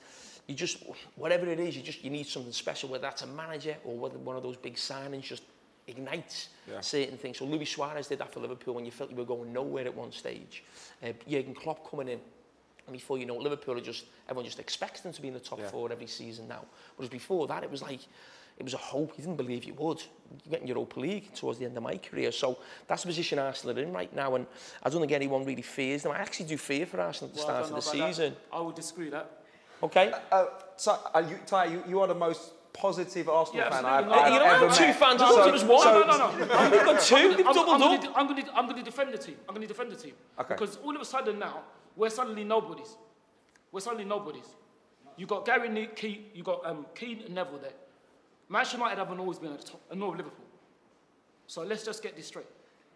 you just, whatever it is, you just, you need something special, whether that's a manager or whether one of those big signings just ignites yeah. certain things. So Luis Suarez did that for Liverpool when you felt you were going nowhere at one stage. Uh, Jurgen Klopp coming in, and before you know it, Liverpool are just, everyone just expects them to be in the top yeah. four every season now. Whereas before that, it was like, it was a hope. You didn't believe you would. You're getting Europa League towards the end of my career. So that's the position Arsenal are in right now. And I don't think anyone really fears them. I actually do fear for Arsenal at the well, start of the season. That. I would disagree that. Okay. Uh, uh, so, are you, Ty, you, you are the most positive Arsenal yeah, fan I've, no, I've you know, ever met. two fans. I thought it was one. No, no, no. no. We've got two. We've I'm, doubled I'm up. Gonna, I'm going to I'm going to defend the team. I'm going to defend the team. Okay. Because all of a sudden now we're suddenly nobodies. We're suddenly nobodies. You got Gary Keane, you got um, Keane and Neville there. Manchester United haven't always been at the top, and nor Liverpool. So let's just get this straight.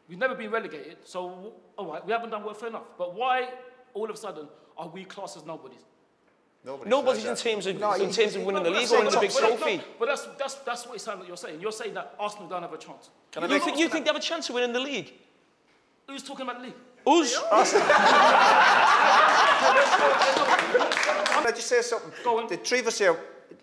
We've never been relegated, so all right, we haven't done well fair enough. But why all of a sudden are we classed as nobodies? Nobody Nobody's in terms of no, in terms of winning the league or winning the big trophy. But that's that's that's what it sounds like you're saying. You're saying that Arsenal don't have a chance. Can you, think, you think they have a chance of winning the league? Who's talking about the league? Us. Can I just say something? Go on. The three of us here,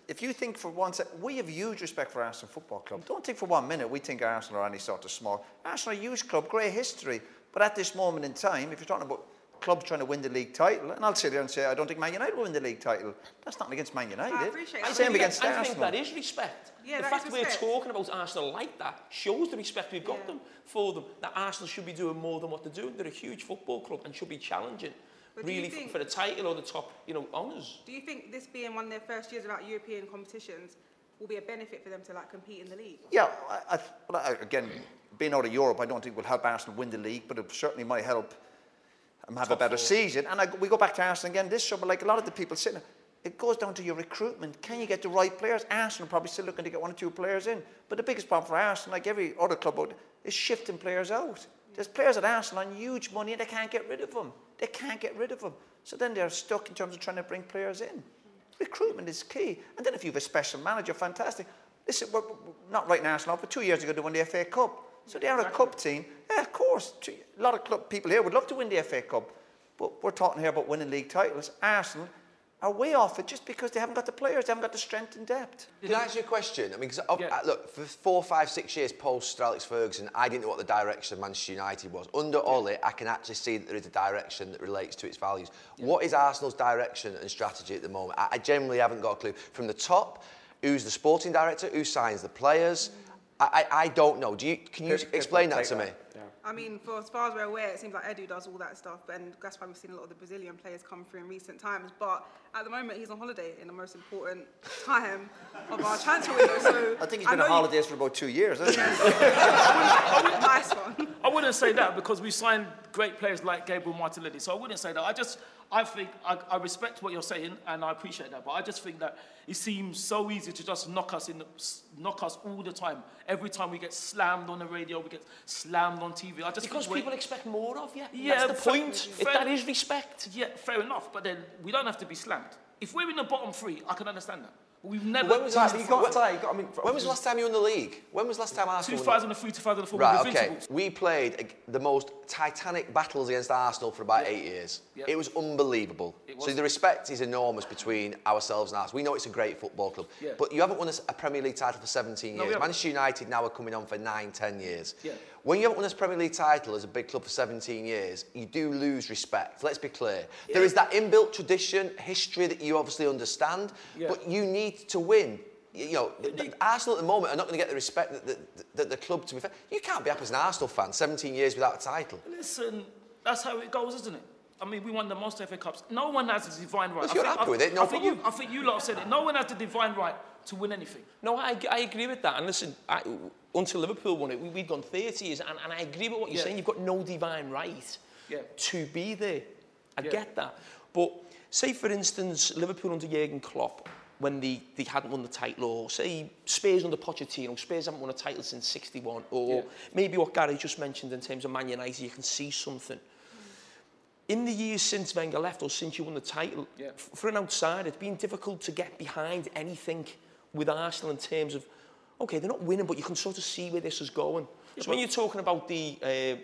if you think for one second, we have huge respect for Arsenal Football Club. Don't think for one minute we think Arsenal are any sort of small. Arsenal are a huge club, great history. But at this moment in time, if you're talking about clubs trying to win the league title, and I'll sit there and say I don't think Man United will win the league title. That's not against Man United. I appreciate that. Same against I Arsenal. think that is respect. Yeah, the fact we're talking about Arsenal like that shows the respect we've got yeah. them for them. That Arsenal should be doing more than what they're doing. They're a huge football club and should be challenging. But really think, for, for the title or the top, you know, honours. Do you think this being one of their first years without European competitions will be a benefit for them to like compete in the league? Yeah, I, I, again, being out of Europe, I don't think will help Arsenal win the league, but it certainly might help and have Top a better four. season. And I, we go back to Arsenal again this summer, like a lot of the people sitting it goes down to your recruitment. Can you get the right players? Arsenal probably still looking to get one or two players in. But the biggest problem for Arsenal, like every other club out, is shifting players out. There's players at Arsenal on huge money and they can't get rid of them. They can't get rid of them. So then they're stuck in terms of trying to bring players in. Recruitment is key. And then if you have a special manager, fantastic. Listen, we're not right now, Arsenal, but two years ago they won the FA Cup. So they are a cup team. Yeah, of course. A lot of club people here would love to win the FA Cup. But we're talking here about winning league titles. Arsenal are way off it just because they haven't got the players, they haven't got the strength and depth. Can I ask you a question? I mean, 'cause, uh, Yeah. look, for four, five, six years post Sir Alex Ferguson, I didn't know what the direction of Manchester United was. Under Ole, I can actually see that there is a direction that relates to its values. What is Arsenal's direction and strategy at the moment? I, I generally haven't got a clue. From the top, who's the sporting director? Who signs the players? I, I, I don't know. Do you? Can you Pip- Pip explain will that take to me? Yeah. I mean, for as far as we're aware, it seems like Edu does all that stuff, and that's why we've seen a lot of the Brazilian players come through in recent times. But at the moment, he's on holiday in the most important time of our transfer window. So I think he's been know on you- holidays for about two years, hasn't he? nice one. I wouldn't say that because we signed great players like Gabriel Martinelli. So I wouldn't say that. I just, I think, I, I respect what you're saying and I appreciate that. But I just think that it seems so easy to just knock us in, knock us all the time. Every time we get slammed on the radio, we get slammed on TV. I just Because people expect more of you. Yeah, That's the fair- point. If fair- that is respect. Yeah, fair enough. But then we don't have to be slammed. If we're in the bottom three, I can understand that. We've never. When was, the last, you got when, I mean, when was the last time you won the league? When was the last time Arsenal won the 2003, 2004, Right, okay. We played the most titanic battles against Arsenal for about eight years. Yeah. It was unbelievable. It So the respect is enormous between ourselves and Arsenal. We know it's a great football club. Yeah. But you haven't won a, Premier League title for 17 years. haven't. Manchester United now are coming on for nine, ten 10 years. Yeah. When you haven't won a Premier League title as a big club for 17 years, you do lose respect. Let's be clear. There is that inbuilt tradition, history that you obviously understand, Yeah. but you need to win. You know, Arsenal at the moment are not going to get the respect that the, that the club, to be fair, you can't be up as an Arsenal fan 17 years without a title. Listen, that's how it goes, isn't it? I mean, we won the most FA Cups. No one has the divine right. If you're think- happy I- with it, no I think, you. I think you lot said it. No one has the divine right to win anything. No, I, I agree with that. And listen, I, until Liverpool won it, we, we'd gone 30 years. And, and I agree with what you're Yeah. saying. You've got no divine right Yeah. to be there. I Yeah. get that. But say, for instance, Liverpool under Jurgen Klopp, when they, they hadn't won the title, or say Spurs under Pochettino, Spurs haven't won a title since 61, or Yeah. maybe what Gary just mentioned in terms of Man United, you can see something. In the years since Wenger left, or since you won the title, Yeah. f- for an outsider, it's been difficult to get behind anything with Arsenal in terms of, okay, they're not winning, but you can sort of see where this is going. so when you're talking about the, uh,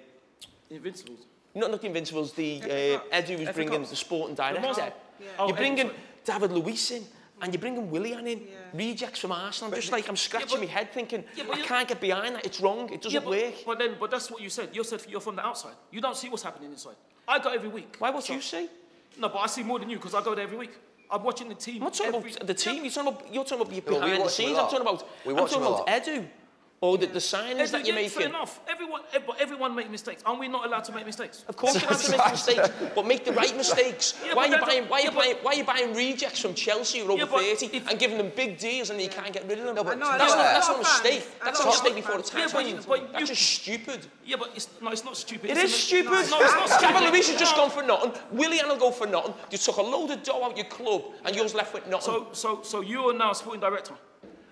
Invincibles. not, not the Invincibles, the FA uh, Cups. Ed who was FA bringing Cups. the sporting The director, Yeah. Oh, you're bringing sorry. David Luiz in, and you're bringing Willian in, Yeah. rejects from Arsenal. I'm just like, I'm scratching but- my head thinking, Yeah, but I you- can't get behind that, it's wrong, it doesn't Yeah, but, work. but then, but that's what you said. You said you're from the outside. You don't see what's happening inside. I go every week. Why, what So- you say? No, but I see more than you because I go there every week. I'm watching the team. I'm not talking every, about the team. You're talking about, you're talking about your Well, we behind the watch them a scenes. I'm lot. talking about, We I'm watch talking them a about lot. Edu. Or the, the signings Every, that you're yeah, making. Fair enough. Everyone, eh, but everyone make mistakes. Are we not allowed to make mistakes? Of course you have to make mistakes, but make the right mistakes. Yeah, why, are you buying, why, are you yeah, buying, why are you buying rejects from Chelsea who are over Yeah, 30 if- and giving them big deals and you can't get rid of them? No, but I know, a that's, lot not, that's a not a mistake. fans- That's lot a mistake before the Yeah, time. but you- but that's you- just stupid. Yeah, but it's, no, it's not stupid. It It's is a- stupid. No, it's not stupid. David Luiz has just gone for nothing. Willian will go for nothing. You took a load of dough out your club and yours left with nothing. So, so, so you are now sporting director.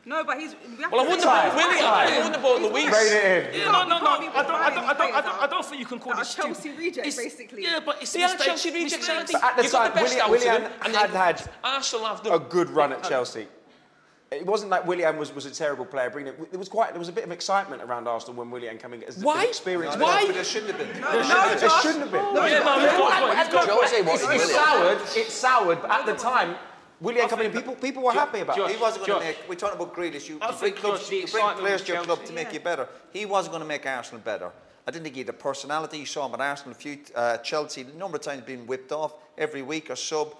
No, but he's. we have well, I to wouldn't have bought him. Willian. I wouldn't have bought Luiz. Rein it in. Yeah, no, no, no. can't I don't, I don't, I don't, I don't, I don't think you can call that this Chelsea stupid. rejects, It's- basically. Yeah, but it's They are mistakes, Chelsea rejects, aren't mistakes. they? But at the You got time, the best Willian- out of Willian and had then had Arsenal have a good run at Chelsea. It wasn't like Willian was, was a terrible player. Bringing it, there was quite there was a bit of excitement around Arsenal when Willian came in as Why? an experienced. Why? But there shouldn't have been. No, There Josh. shouldn't have been. Yeah, no, you've got a point, you've got a point. Jose was It's brilliant. soured. It's soured. But at the time, Willian coming in, people people were happy about it. He wasn't going to make. We're talking about Grealish. You, I you bring clubs, you bring players to your club to make Yeah. you better. He wasn't going to make Arsenal better. I didn't think he had the personality. You saw him at Arsenal, a few uh, Chelsea, a number of times being whipped off every week or sub.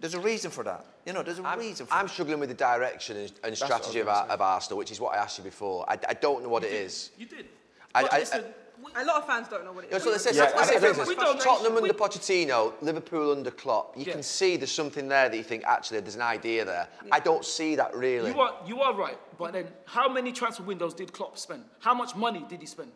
There's a reason for that. You know, there's a I'm, reason for I'm struggling with the direction and, and what I was strategy of, of Arsenal, which is what I asked you before. I, I don't know what it is. You did. I- listen, A lot of fans don't know what it You is. know, so let's say, Yeah, let's say, I- for I- instance, we don't- Tottenham under Pochettino, Liverpool under Klopp. You Yeah. can see there's something there that you think actually there's an idea there. I don't see that really. you are, you are right. But then, how many transfer windows did Klopp spend? How much money did he spend?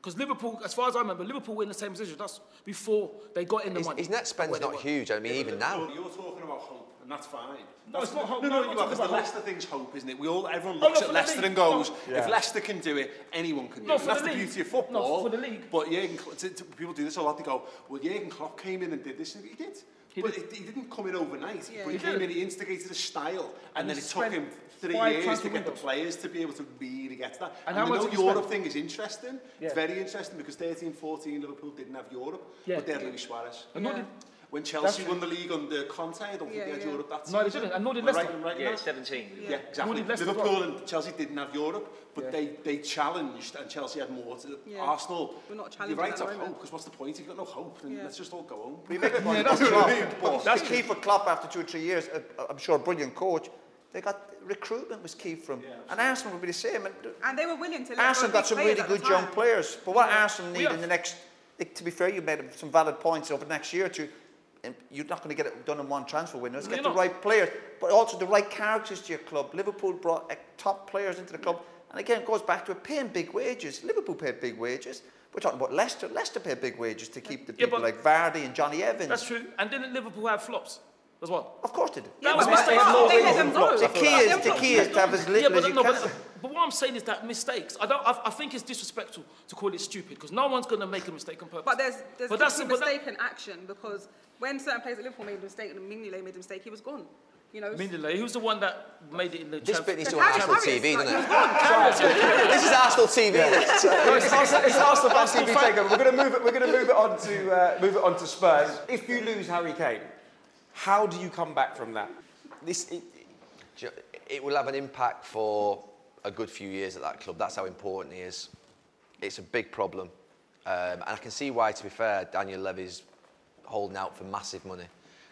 Because Liverpool, as far as I remember, Liverpool were in the same position as us before they got in the his, money. his net spend's Where not huge. I mean, even now. You're, you're talking about hope, and that's fine. No, it's not hope. No, No, no, I'm you not are, because the about Leicester thing's hope, isn't it? We all, everyone Oh, looks no, at Leicester league. and goes, No. if Leicester can do it, anyone can do No, it. And that's the the, beauty of No, football. for the league. But Jurgen Klopp, to, to, people do this a lot. They go, well, Jurgen Klopp came in and did this, and he did. He but did. It, he didn't come in overnight. Yeah, but he, he came did. in, he instigated a style, and, And then it took him three years to get the players to be able to really get to that. And And, how we much know Europe spend? thing is interesting. Yeah. It's very interesting because 13, 14 Liverpool didn't have Europe, Yeah. but they had Luis Suarez. And not did- When Chelsea won the league under Conte, I don't think Yeah, they had yeah. Europe that No, they didn't, and nor did Am Leicester. right in writing Yeah, that? 17. Yeah, Nor exactly. did Leicester Liverpool as and Chelsea didn't have Europe, but Yeah. they, they challenged and Chelsea had more. To, Yeah. Arsenal, We're not you're challenging right at to have hope, because what's the point if you've got no hope? Then Yeah. let's just all go home. We make a point that's about true. Klopp, but That's the key for Klopp after two or three years, uh, I'm sure a brilliant coach, they got recruitment was key for him. And Arsenal would be the same. And And they were willing to let Arsenal go got some really good young players. But what Arsenal need Yeah. in the next, to be fair, you made some valid points over the next year or two. And you're not going to get it done in one transfer window. Let's get the right players, but also the right characters to your club. Liverpool brought uh, top players into the club. And again, it goes back to paying big wages. Liverpool paid big wages. We're talking about Leicester. Leicester paid big wages to keep the people but- like Vardy and Johnny Evans. That's true. And didn't Liverpool have flops as well? Of course they did. That was but mistakes. they- No, they they let them go. The key is the key is to have as Yeah, little but as you no, can. but, but what I'm saying is that mistakes. I don't. I, I think it's disrespectful to call it stupid because no one's going to make a mistake on purpose. But there's there's But that's- different but that- mistake and action because when certain players at Liverpool made a mistake and Mignolet made a mistake, he was gone. You know. Mindele, who's the one that made it in the This champ- bit needs to The go on Arsenal Karius, TV, like, doesn't it? gone. Karius, yeah. This is Arsenal TV. it's, Arsenal, it's Arsenal fan TV takeover. We're going to move it. We're going to move it on to uh, move it on to Spurs. If you lose Harry Kane, how do you come back from that? This it, It will have an impact for a good few years at that club. That's how important he is. It's a big problem. Um, and I can see why, to be fair, Daniel Levy's holding out for massive money.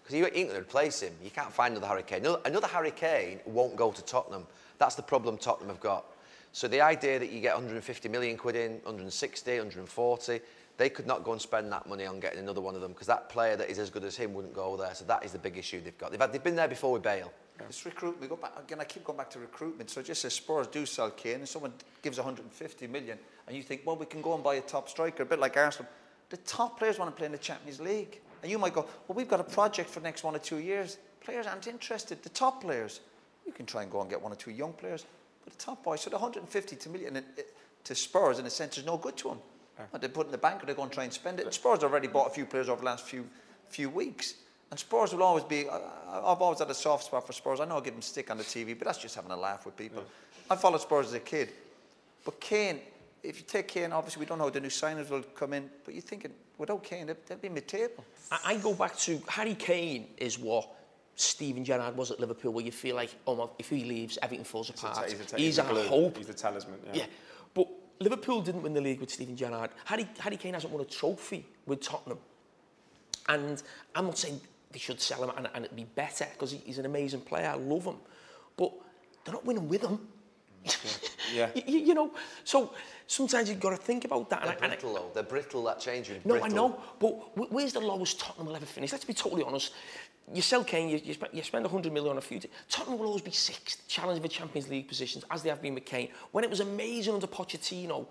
Because going to replace him. You can't find another Harry Kane. Another, another Harry Kane won't go to Tottenham. That's the problem Tottenham have got. So the idea that you get 150 million quid in, 160, 140, they could not go and spend that money on getting another one of them because that player that is as good as him wouldn't go there. So that is the big issue they've got. They've, had, they've been there before with Bale. It's recruitment. We go back again. I keep going back to recruitment. So just as Spurs do sell Kane, and someone gives 150 million, and you think, well, we can go and buy a top striker, a bit like Arsenal. The top players want to play in the Champions League, and you might go, well, we've got a project for the next one or two years. Players aren't interested. The top players, you can try and go and get one or two young players, but the top boys. So the 150 to million uh, to Spurs, in a sense, is no good to them. What they put in the bank, or they go and try and spend it. And Spurs already bought a few players over the last few few weeks. And Spurs will always be, I- I- I've always had a soft spot for Spurs. I know I give them stick on the TV, but that's just having a laugh with people. I followed Spurs as a kid. But Kane, if you take Kane, obviously we don't know how the new signings will come in, but you're thinking, without Kane, they'd, they'd be mid-table. I, I go back to Harry Kane is what Steven Gerrard was at Liverpool, where you feel like, oh, my, if he leaves, everything falls he's a, apart. he's a, ta- he's a a hope. He's the talisman. Yeah. Yeah, but Liverpool didn't win the league with Steven Gerrard. Harry, Harry Kane hasn't won a trophy with Tottenham. And I'm not saying they should sell him and, and it'd be better because he, he's an amazing player. I love him. But they're not winning with him. Yeah. you, you- you know, so sometimes you've got to think about that. They're And I- and I- brittle, though. They're brittle, that change room. no, brittle. I know, but where's the lowest Tottenham will ever finish? Let's be totally honest. You sell Kane, you, you, spend, you spend 100 million on a few. T- Tottenham will always be sixth, challenging for Champions League positions, as they have been with Kane. When it was amazing under Pochettino,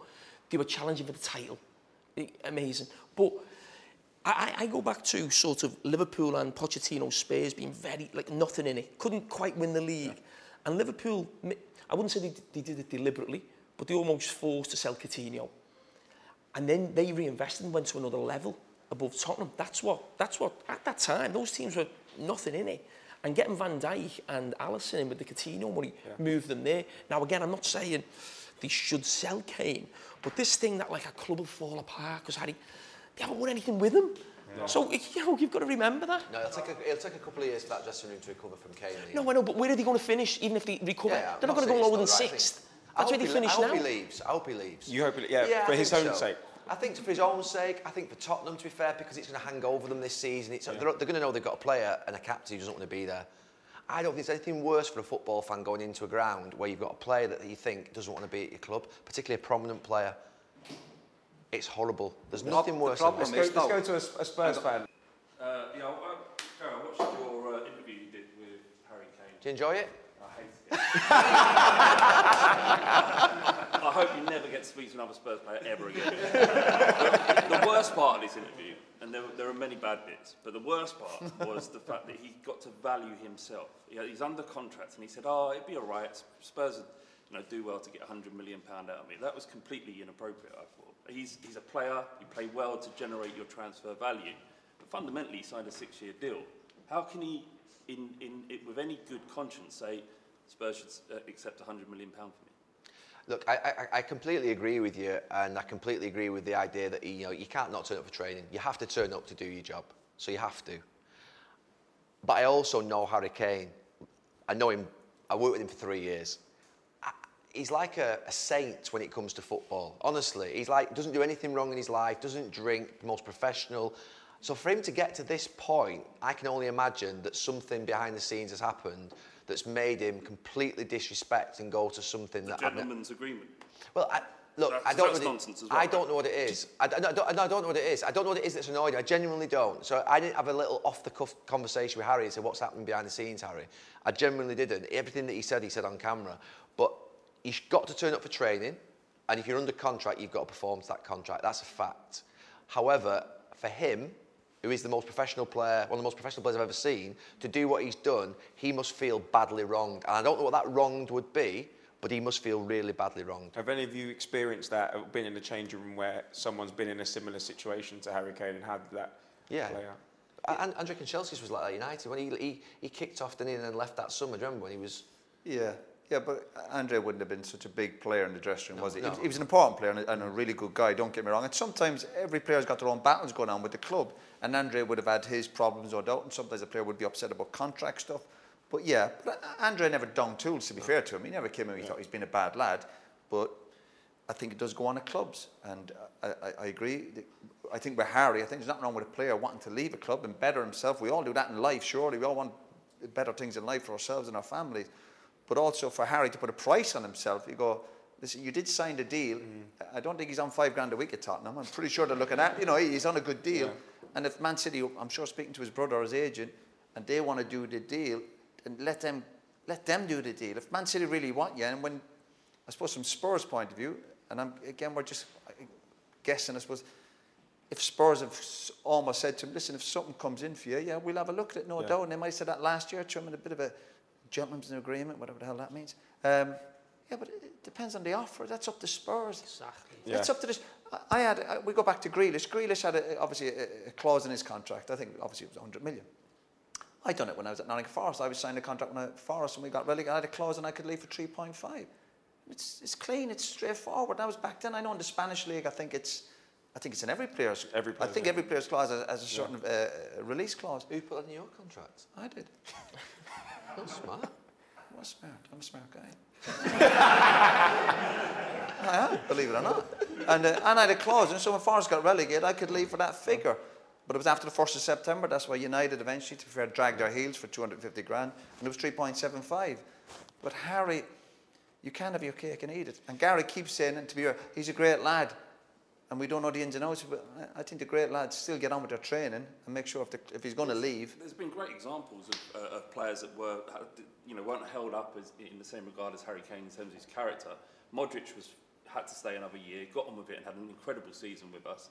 they were challenging for the title. Amazing. But I, I I go back to sort of Liverpool and Pochettino Spurs being very, like, nothing in it. Couldn't quite win the league. And Liverpool, mi- I wouldn't say they, they did it deliberately, but they almost forced to sell Coutinho. And then they reinvested and went to another level above Tottenham. That's what, that's what, at that time, those teams were nothing in it. And getting Van Dijk and Alisson in with the Coutinho money moved them there. Now, again, I'm not saying they should sell Kane, but this thing that like a club will fall apart because Harry, they haven't won anything with him. So, you know, you've got to remember that. No, it'll take, a, it'll take a couple of years for that dressing room to recover from Kane. Ian. No, I know, but where are they going to finish, even if they recover? Yeah, I'm They're not going to go lower than right sixth. I That's where hope they he- finish I hope now. he leaves. I hope he leaves. You hope, yeah, I for his own so. sake. I think for his own sake, I think for Tottenham, to be fair, because it's going to hang over them this season. It's, They're, they're going to know they've got a player and a captain who doesn't want to be there. I don't think there's anything worse for a football fan going into a ground where you've got a player that you think doesn't want to be at your club, particularly a prominent player. It's horrible. There's nothing the worse problem than Let's go, let's go to a, a Spurs fan. Uh, yeah, I, Gary, I watched your uh, interview you did with Harry Kane. Do you enjoy it? I hate it. I hope you never get to speak to another Spurs player ever again. the, the worst part of this interview, and there, there are many bad bits, but the worst part was the fact that he got to value himself. He, he's under contract, and he said, "Oh, it'd be all right. Spurs, would, you know, do well to get 100 million pound out of me." That was completely inappropriate. I thought. He's, he's a player. You play well to generate your transfer value, but fundamentally, he signed a six-year deal. How can he, in, in, it, with any good conscience, say Spurs should uh, accept 100 million pound for me? Look, I, I, I completely agree with you, and I completely agree with the idea that you know you can't not turn up for training. You have to turn up to do your job, so you have to. But I also know Harry Kane. I know him. I worked with him for three years. He's like a, a saint when it comes to football. Honestly, he's like doesn't do anything wrong in his life. Doesn't drink. Most professional. So for him to get to this point, I can only imagine that something behind the scenes has happened that's made him completely disrespect and go to something The that ne- gentleman's agreement. well, I, look, That's- I don't. that's know what nonsense it, as well, I don't know what it is. I, I, don't, I don't know what it is. I don't know what it is that's annoyed. I genuinely don't. So I didn't have a little off-the-cuff conversation with Harry and say, "What's happening behind the scenes, Harry?" I genuinely didn't. Everything that he said, he said on camera. But you've got to turn up for training, and if you're under contract, you've got to perform to that contract. That's a fact. However, for him, who is the most professional player, one of the most professional players I've ever seen, to do what he's done, he must feel badly wronged. And I don't know what that wronged would be, but he must feel really badly wronged. Have any of you experienced that, uh, or been in the changing room where someone's been in a similar situation to Harry Kane and had that Yeah. play out? And Andre Chelsea's was like that United when he, he, he kicked off didn't he, and then left that summer. Do you remember when he was? Yeah, yeah, but Andre wouldn't have been such a big player in the dressing room, was he? no. He, was, an important player and a, and a really good guy. Don't get me wrong. And sometimes every player's got their own battles going on with the club, and Andre would have had his problems, no doubt. And sometimes a player would be upset about contract stuff. But yeah, but Andre never dong tools. To be fair to him, he never came in. and He thought he's been a bad lad, but I think it does go on at clubs, and I, I, I agree. I think with Harry, I think there's nothing wrong with a player wanting to leave a club and better himself. We all do that in life, surely. We all want better things in life for ourselves and our families. But also for Harry to put a price on himself, you go, listen, you did sign the deal. Mm. I don't think he's on five grand a week at Tottenham. I'm pretty sure they're looking at, you know, he's on a good deal. And if Man City, I'm sure speaking to his brother or his agent, and they want to do the deal, and let them let them do the deal. If Man City really want you, and when I suppose from Spurs' point of view, and I'm, again we're just guessing, I suppose, if Spurs have almost said to him, listen, if something comes in for you, yeah, we'll have a look at it, no Yeah. doubt. And they might have said that last year to him in a bit of a gentleman's agreement, whatever the hell that means. Um, yeah, but it depends on the offer. That's up to Spurs. Exactly. That's up to this. I- I had, I- we go back to Grealish. Grealish had a, obviously a, a clause in his contract. I think obviously it was 100 million. I done it when I was at Nottingham Forest. I was signing a contract when I at Forest and we got relegated. I had a clause and I could leave for 3.5. It's, it's clean, it's straightforward. That was back then. I know in the Spanish league, I think it's, I think it's in every player's. Every I think yeah. every player's clause has, has a certain uh, release clause. Who put that in your contract? I did. That's smart. I'm smart. I'm a smart guy. I am, believe it or not. And, uh, and I had a clause, and so when Forest got relegated, I could leave for that figure. But it was after the 1st of September, that's why United eventually, to be fair, dragged their heels for 250 grand, and it was 3.75. But Harry, you can't have your cake and eat it. And Gary keeps saying, and to be fair, he's a great lad, and we don't know the ins and outs, but I think the great lads still get on with their training and make sure if, the, if he's going to leave, There's been great examples of, uh, of players that were, you know, weren't held up as, in the same regard as Harry Kane in terms of his character. Modric was had to stay another year, got on with it, and had an incredible season with us.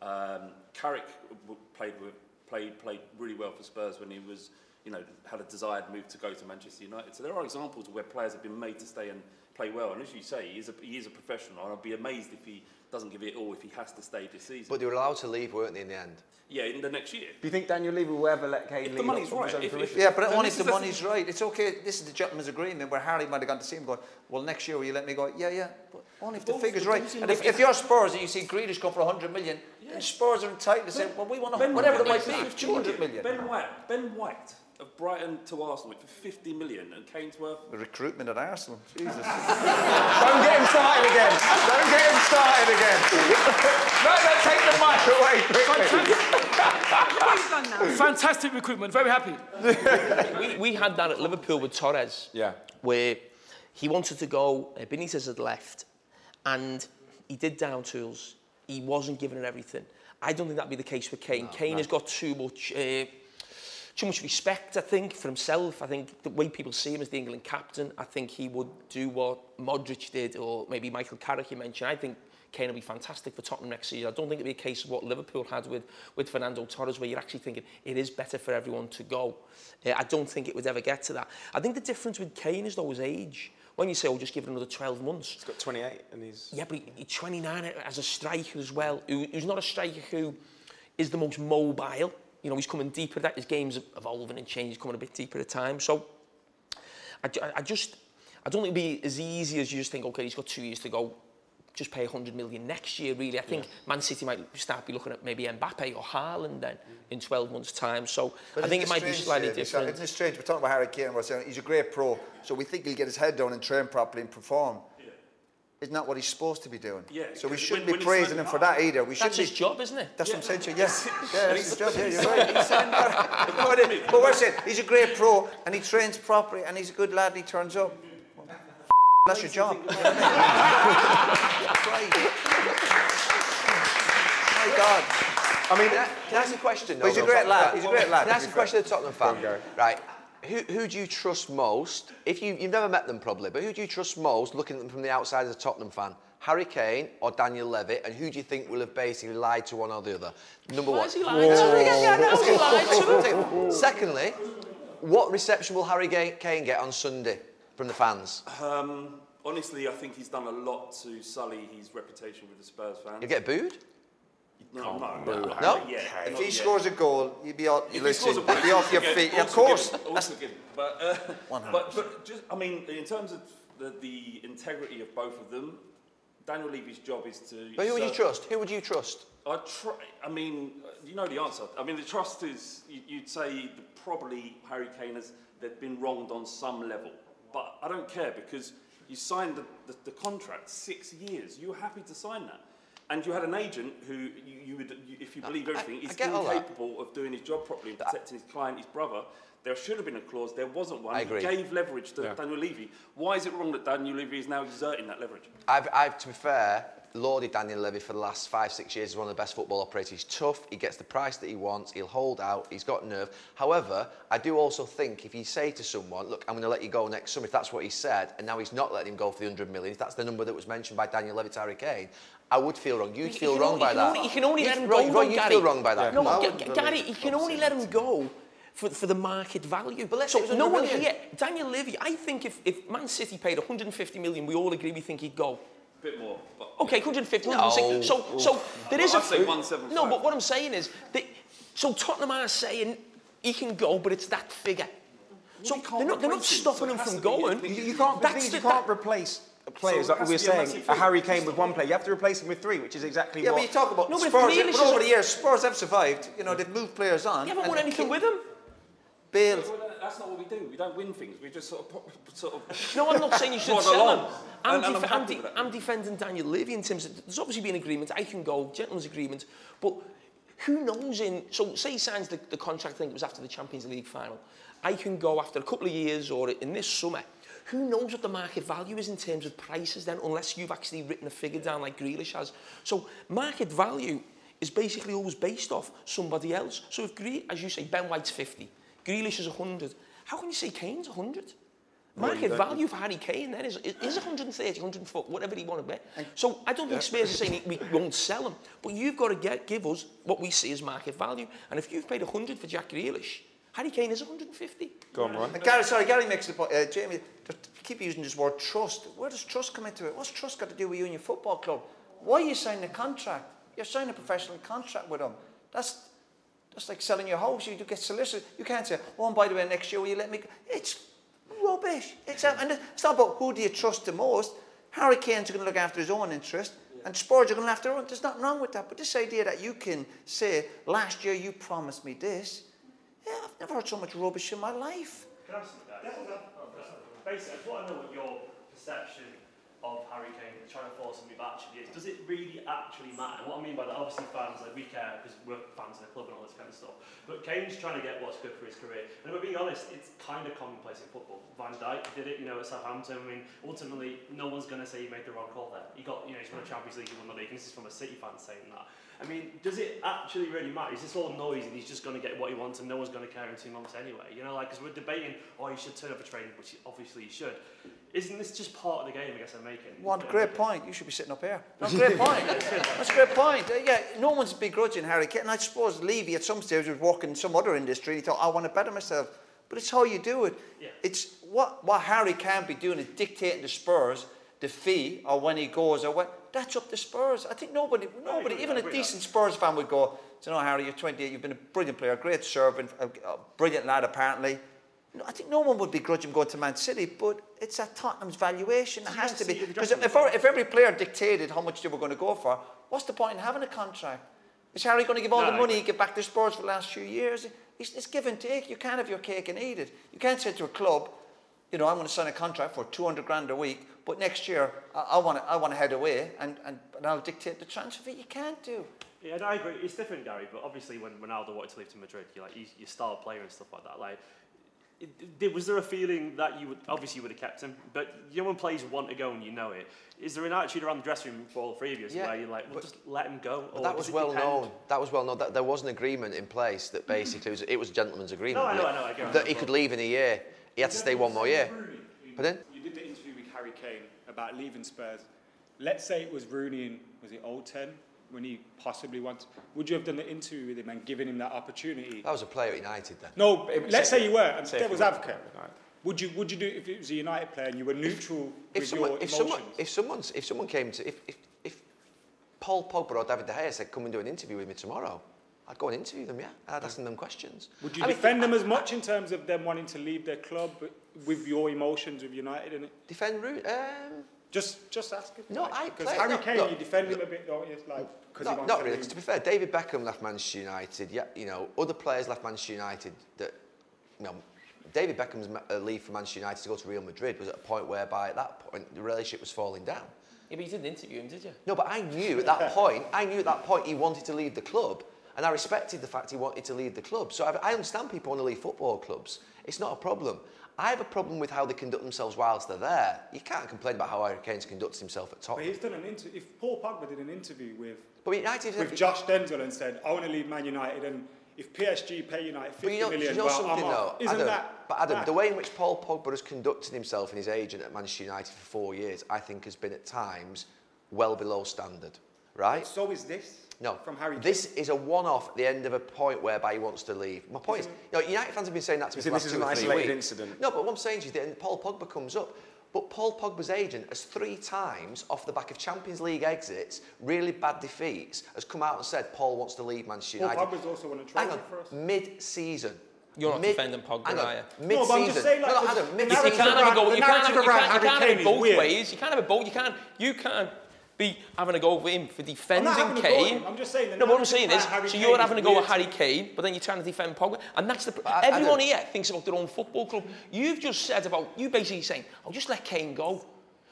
Um, Carrick played played played really well for Spurs when he was, you know, had a desired move to go to Manchester United. So there are examples where players have been made to stay and play well. And as you say, he is a, he is a professional. And I'd be amazed if he doesn't give it all if he has to stay this season. But they were allowed to leave, weren't they, in the end? yeah, in the next year. Do you think Daniel Levy will ever let Kane If the leave? money's right, if- if- Yeah, but And only if the is the- money's right. It's okay. This is the gentleman's agreement where Harry might have gone to see him going, well, next year will you let me go? Yeah, yeah. But only if the Both- figure's it right. And if, make if you're Spurs and you see Grealish go for 100 million, then Spurs are entitled to say, well, we want to, Ben whatever it White might be, 200 million. Ben White, Ben White of Brighton to Arsenal went for 50 million, and Kane's worth. The recruitment at Arsenal. Jesus. Don't get him started again. Don't get him started again. no, no, take the mic away quickly. Look done now. Fantastic recruitment. Very happy. we, we had that at Liverpool with Torres. Yeah. Where he wanted to go, uh, Benitez had left, and he did down tools. He wasn't giving it everything. I don't think that'd be the case with Kane. Kane has got too much. Uh, too much respect, I think, for himself. I think the way people see him as the England captain, I think he would do what Modric did, or maybe Michael Carrick you mentioned. I think Kane will be fantastic for Tottenham next season. I don't think it'll be a case of what Liverpool had with, with Fernando Torres, where you're actually thinking it is better for everyone to go. Uh, I don't think it would ever get to that. I think the difference with Kane is though his age. When you say, oh, just give it another 12 months, He's got 28 and he's... yeah, but he- he's 29 as a striker as well, who, who's not a striker who is the most mobile. You know, he's coming deeper. That his game's evolving and changing. He's coming a bit deeper at time. So, I, I just, I don't think it'd be as easy as you just think. Okay, he's got two years to go. just pay 100 million next year, really. I think Man City might start be looking at maybe Mbappe or Haaland then in 12 months' time. So But I think it might be slightly uh, different. Isn't it strange? We're talking about Harry Kane. We're saying he's a great pro, so we think he'll get his head down and train properly and perform. Isn't that what he's supposed to be doing? Yeah, So we shouldn't when- be when praising him for that oh, either. We That's shouldn't his be, job, isn't it? That's what I'm saying to you. Yes. Yeah, that's his job. Yeah, you're right. He's saying that. but, but we're saying he's a great pro and he trains properly and he's a good lad and he turns up. That's your job. You know I mean? That's right. My God. I mean, can I ask a question? But he's a great lad. He's a great lad, Can I ask a question to the Tottenham fan? Go on, Gary. Right. Who, who do you trust most? If you, you've never met them probably, but who do you trust most looking at them from the outside as a Tottenham fan? Harry Kane or Daniel Levy? And who do you think will have basically lied to one or the other? Number Why one. has he lied to? Yeah, yeah, he lied to? Secondly, what reception will Harry Kane get on Sunday from the fans? Um, honestly, I think he's done a lot to sully his reputation with the Spurs fans. You get booed? No, no, No? no. No? Yeah, If he yet. scores a goal, you'd be, out, If he listen, scores you'd be off your feet. Of course. give- also give. But, uh, but, but just, I mean, in terms of the, the integrity of both of them, Daniel Levy's job is to. But who would you trust? Who would you trust? I try. I mean, you know the answer. I mean, the trust is. you- You'd say that probably Harry Kane has they've been wronged on some level, but I don't care because you signed the, the, the contract six years. You were happy to sign that, and you had an agent who you, you would, you, if you believe everything, is get all incapable of doing his job properly and protecting his client, his brother. There should have been a clause. There wasn't one. I agree. He gave leverage to Daniel Levy. Why is it wrong that Daniel Levy is now exerting that leverage? I've, I've, to be fair, lauded Daniel Levy for the last five, six years as one of the best football operators. He's tough, he gets the price that he wants, he'll hold out, he's got nerve. However, I do also think if you say to someone, look, I'm going to let you go next summer, if that's what he said, and now he's not letting him go for the 100 million, if that's the number that was mentioned by Daniel Levy to Harry Kane, I would feel wrong. You'd feel can wrong only- by that. only- You can only You- let him go, Roy, though, you feel wrong by that. No, I Ga- wouldn't Ga- believe Gary, it. you can only let him go for, for the market value. But let's so say it was no 100 one million. here, Daniel Levy, I think if, if Man City paid 150 million, we all agree we think he'd go. A bit more. But Okay, 150, No. 160. So, so there is Well, a... I'd say 175. No, but what I'm saying is, that, so Tottenham are saying he can go, but it's that figure. So they're not, they're not replace him, stopping so him from going. You, you can't, That's is, you can't replace players So like we were to a saying, a. Harry Kane with one player. You have to replace him with three, which is exactly Yeah, what... but you talk about No, but if Spurs. Grealish But is over a- the years, Spurs have survived. You know, they've moved players on. You haven't and won anything with him. Bale. Well, that's not what we do. We don't win things. We just sort of, sort of. No, I'm not saying you should sell him. along. I'm, And- and I'm I'm, de- I'm defending Daniel Levy in terms of there's obviously been agreement. I can go, gentleman's agreement, but who knows? In so say he signs the, the contract. I think it was after the Champions League final. I can go after a couple of years or in this summer. Who knows what the market value is in terms of prices then, unless you've actually written a figure down like Grealish has. So market value is basically always based off somebody else. So if, Gre- as you say, Ben White's 50, Grealish is 100, how can you say Kane's 100? Market value for Harry Kane then is, is, is 130, 140, whatever he want to bet. So I don't think Spurs are saying we won't sell him, but you've got to get, give us what we see as market value. And if you've paid 100 for Jack Grealish, Harry Kane is 150. Go on, Ron. And Gary, sorry, Gary makes the point. Uh, Jamie, keep using this word trust. Where does trust come into it? What's trust got to do with you and your football club? Why are you signing a contract? You're signing a professional contract with them. That's that's like selling your house. You do get solicited. You can't say, oh, and by the way, next year will you let me? Go? It's rubbish. It's and it's not about who do you trust the most. Harry Kane's going to look after his own interest, and Spurs are going to look after their own. There's nothing wrong with that. But this idea that you can say, last year you promised me this. Yeah, I've never heard so much rubbish in my life. Can I ask you that? Basically, I want to know what your perception of Harry Kane trying to force something actually is. Does it really actually matter? What I mean by that, obviously fans, like we care because we're fans of the club and all this kind of stuff. But Kane's trying to get what's good for his career. And if we're being honest, it's kind of commonplace in football. Van Dijk did it, you know, at Southampton. I mean, ultimately, no one's going to say he made the wrong call there. He got, you know, he's won the Champions League, he won the league. And this is from a City fan saying that. I mean, does it actually really matter? Is this all noise and he's just going to get what he wants and no one's going to care in two months anyway? You know, like, because we're debating, oh, he should turn up for training, which obviously he should. Isn't this just part of the game, I guess I'm making? One great point. You should be sitting up here. No, great point. That's a great point. Uh, yeah, no one's begrudging Harry Kane. And I suppose Levy at some stage was working in some other industry. and He thought, I want to better myself. But it's how you do it. Yeah. It's what what Harry can't be doing is dictating to Spurs the fee or when he goes or what. That's up to Spurs. I think nobody, nobody, even a decent Spurs fan would go, "Do you know, Harry, you're 28. You've been a brilliant player, great servant, a, a brilliant lad apparently. I think no one would begrudge him going to Man City, but it's at Tottenham's valuation. It has to be it in the because if, if every player dictated how much they were going to go for, what's the point in having a contract? Is Harry going to give all No, the money he gave back to Spurs for the last few years? It's, it's give and take. You can't have your cake and eat it. You can't say to a club, you know, I'm going to sign a contract for 200 grand a week, but next year I, I want to I want to head away and, and, and I'll dictate the transfer fee. You can't do. Yeah, no, I agree. It's different, Gary. But obviously, when Ronaldo wanted to leave to Madrid, you're like he's your star player and stuff like that. Like, it, did, was there a feeling that you would obviously you would have kept him? But you know when players want to go and you know it, is there an attitude around the dressing room for all three of you Yeah, where you're like, well, but- just let him go? But or that was well depend? known. That was well known. That there was an agreement in place that basically was, it was a gentleman's agreement. No, I know, I know, I get it. That he could leave in a year. He had to stay one more year. Pardon? You did the interview with Harry Kane about leaving Spurs. Let's say it was Rooney in, was it 010, when he possibly wants. Would you have done the interview with him and given him that opportunity? That was a player at United then. No, let's say you were, and Say if devil's advocate. Would you, would you do it if it was a United player and you were neutral If with someone, your if emotions? someone, if someone's, if someone came to, if, if, if Paul Pogba or David De Gea said, "Come and do an interview with me tomorrow," I'd go and interview them. Yeah, I'd ask them questions. Would you I mean, defend them as much in terms of them wanting to leave their club with your emotions with United in it? Defend Rooney? Um, just, just asking. No, I because Harry no, Kane, look, you defend him a bit, don't you? Like, because he not, wants not really. leave. 'cause to be fair, David Beckham left Manchester United. Yeah, you know, other players left Manchester United that, you know, David Beckham's uh, leave for Manchester United to go to Real Madrid was at a point whereby at that point the relationship was falling down. Yeah, but you didn't interview him, did you? No, but I knew at that point, I knew at that point he wanted to leave the club, and I respected the fact he wanted to leave the club. So I, I understand people want to leave football clubs. It's not a problem. I have a problem with how they conduct themselves whilst they're there. You can't complain about how Harry Kane's conducts himself at But Tottenham. he's done an interview. If Paul Pogba did an interview with But United, with Josh Denzel and said, "I want to leave Man United," and if PSG pay United But fifty you know, million, you know well, something I'm though, Isn't Adam, that? but Adam, that? the way in which Paul Pogba has conducted himself and his agent at Manchester United for four years, I think has been at times well below standard, right? So is this. No, from Harry. This is a one-off at the end of a point whereby he wants to leave. My point is, you know, United fans have been saying that to me for the last this is two an or three isolated weeks. incident? No, but what I'm saying to you, then Paul Pogba comes up. But Paul Pogba's agent has three times, off the back of Champions League exits, really bad defeats, has come out and said Paul wants to leave Manchester Paul United. Pogba's also won a Hang trophy on, for us. mid-season. You're not Mid- defending Pogba, hang on, are you? Mid-season. No, but I'm just saying, like, no, no, the- Adam, the You mid-season. narrative can't have around- a go. the You can't have, narrative you around can't, you Harry can't have Kane it is both weird. ways. You can't have it both. You can't. You can't be having a go with him for defending not having go Kane. I'm just saying the no, what I'm saying is, Harry so Kane you're having a go at Harry Kane, but then you're trying to defend Pogba, and that's the. I- I everyone don't- here thinks about their own football club. You've just said about you basically saying, "I'll "Oh, just let Kane go."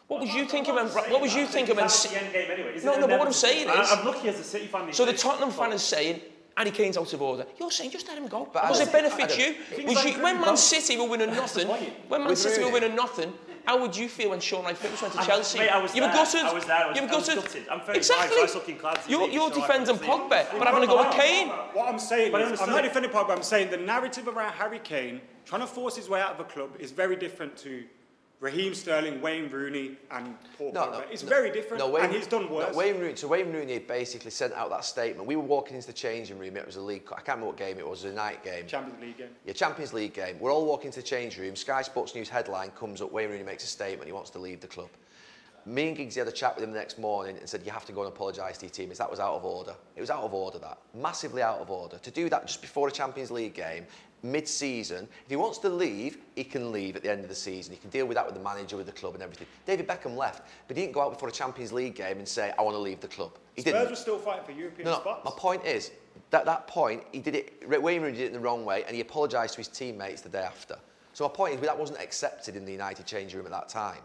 What was you thinking when? What was you thinking when? That's the end game anyway. No, no, but what I'm saying is- I'm lucky as a City fan. So the. Tottenham fan is saying. Harry Kane's out of order. You're saying just let him go But because it benefits you. You when Man. City were winning nothing, when Man City were winning nothing, how would you feel when Shaun Wright-Phillips went to I- Chelsea? mate, I was you were there. gutted. I was there. I was- you were I was gutted. gutted. I'm 35, exactly. so I suck in. You're, you're Shaun Wright defending Phillips Pogba, leaving. but having to go with Kane. What I'm saying But I is, I'm not defending Pogba. I'm saying the narrative around Harry Kane trying to force his way out of a club is very different to Raheem Sterling, Wayne Rooney, and Paul No, Pogba. no, it's no. very different, No, Wayne, and he's done no, worse. Wayne Rooney, so Wayne Rooney basically sent out that statement. We were walking into the changing room. It was a league. I can't remember what game it was. It was a night game. Champions League game. Yeah, Champions League game. We're all walking to the change room. Sky Sports News headline comes up. Wayne Rooney makes a statement. He wants to leave the club. Me and Giggsy had a chat with him the next morning and said, you have to go and apologise to your teammates. That was out of order. It was out of order, that. Massively out of order. To do that just before a Champions League game, mid-season, if he wants to leave, he can leave at the end of the season. He can deal with that with the manager, with the club and everything. David Beckham left, but he didn't go out before a Champions League game and say, I want to leave the club. He Spurs didn't. were still fighting for European No, no, spots. my point is, that that point, he did it, Wayne Rooney did it in the wrong way, and he apologised to his teammates the day after. So my point is, that wasn't accepted in the United change room at that time,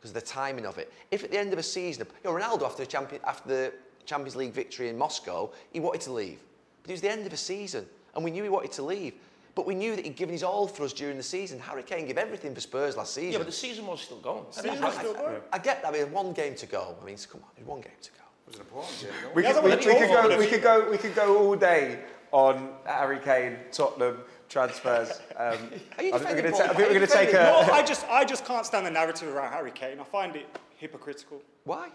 because of the timing of it. If at the end of a season, you know, Ronaldo after the, champion, after the Champions League victory in Moscow, he wanted to leave. But it was the end of a season, and we knew he wanted to leave. But we knew that he'd given his all for us during the season. Harry Kane gave everything for Spurs last season. Yeah, but the season was still going. Season I, was still I- going. I get that. I mean, one game to go. I mean, come on, there's one game to go. It was an important game. We could, we, we could go, we, could go, we could go all day on Harry Kane, Tottenham, transfers. Um, Are you I think we're defending gonna Paul? ta- Are we're going to take a... No, I just, I just can't stand the narrative around Harry Kane. I find it hypocritical. Why?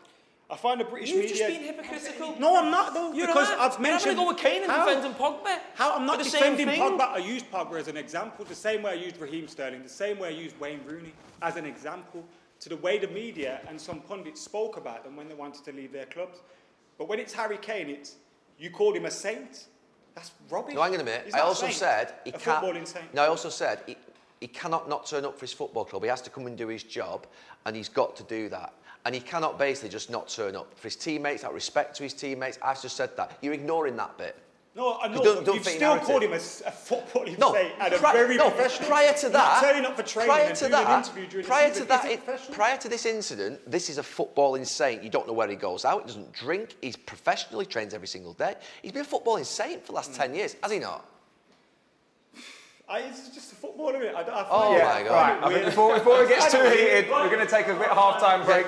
I find the British You've media. just been hypocritical. No, I'm not though. You're because not. I've You're mentioned. having a go at Kane and How? defending Pogba. How I'm not For the same defending thing. Pogba. I used Pogba as an example, the same way I used Raheem Sterling, the same way I used Wayne Rooney as an example to the way the media and some pundits spoke about them when they wanted to leave their clubs. But when it's Harry Kane, it's you called him a saint. That's rubbish. No, hang on a minute. He's I not a also saint. said he a can't. footballing saint. No, I also said he, he cannot not turn up for his football club. He has to come and do his job, and he's got to do that. And he cannot basically just not turn up for his teammates, out of respect to his teammates. I've just said that. You're ignoring that bit. No, uh, I You know. don't- don't you've still narrative. called him a, s- a footballing No, saint and a pri- very no, professional. prior to Not that, turning up for training prior and to doing an that, interview during prior to season. that, Is it it- prior to this incident, this is a footballing saint. You don't know where he goes out. He doesn't drink. He's professionally He trains every single day. He's been a footballing saint for the last hmm. ten years, has he not? I, it's just a footballer. innit? I, I oh find Oh it- my I God. Right, I think before, before it gets too heated, we're going to take a bit half-time break.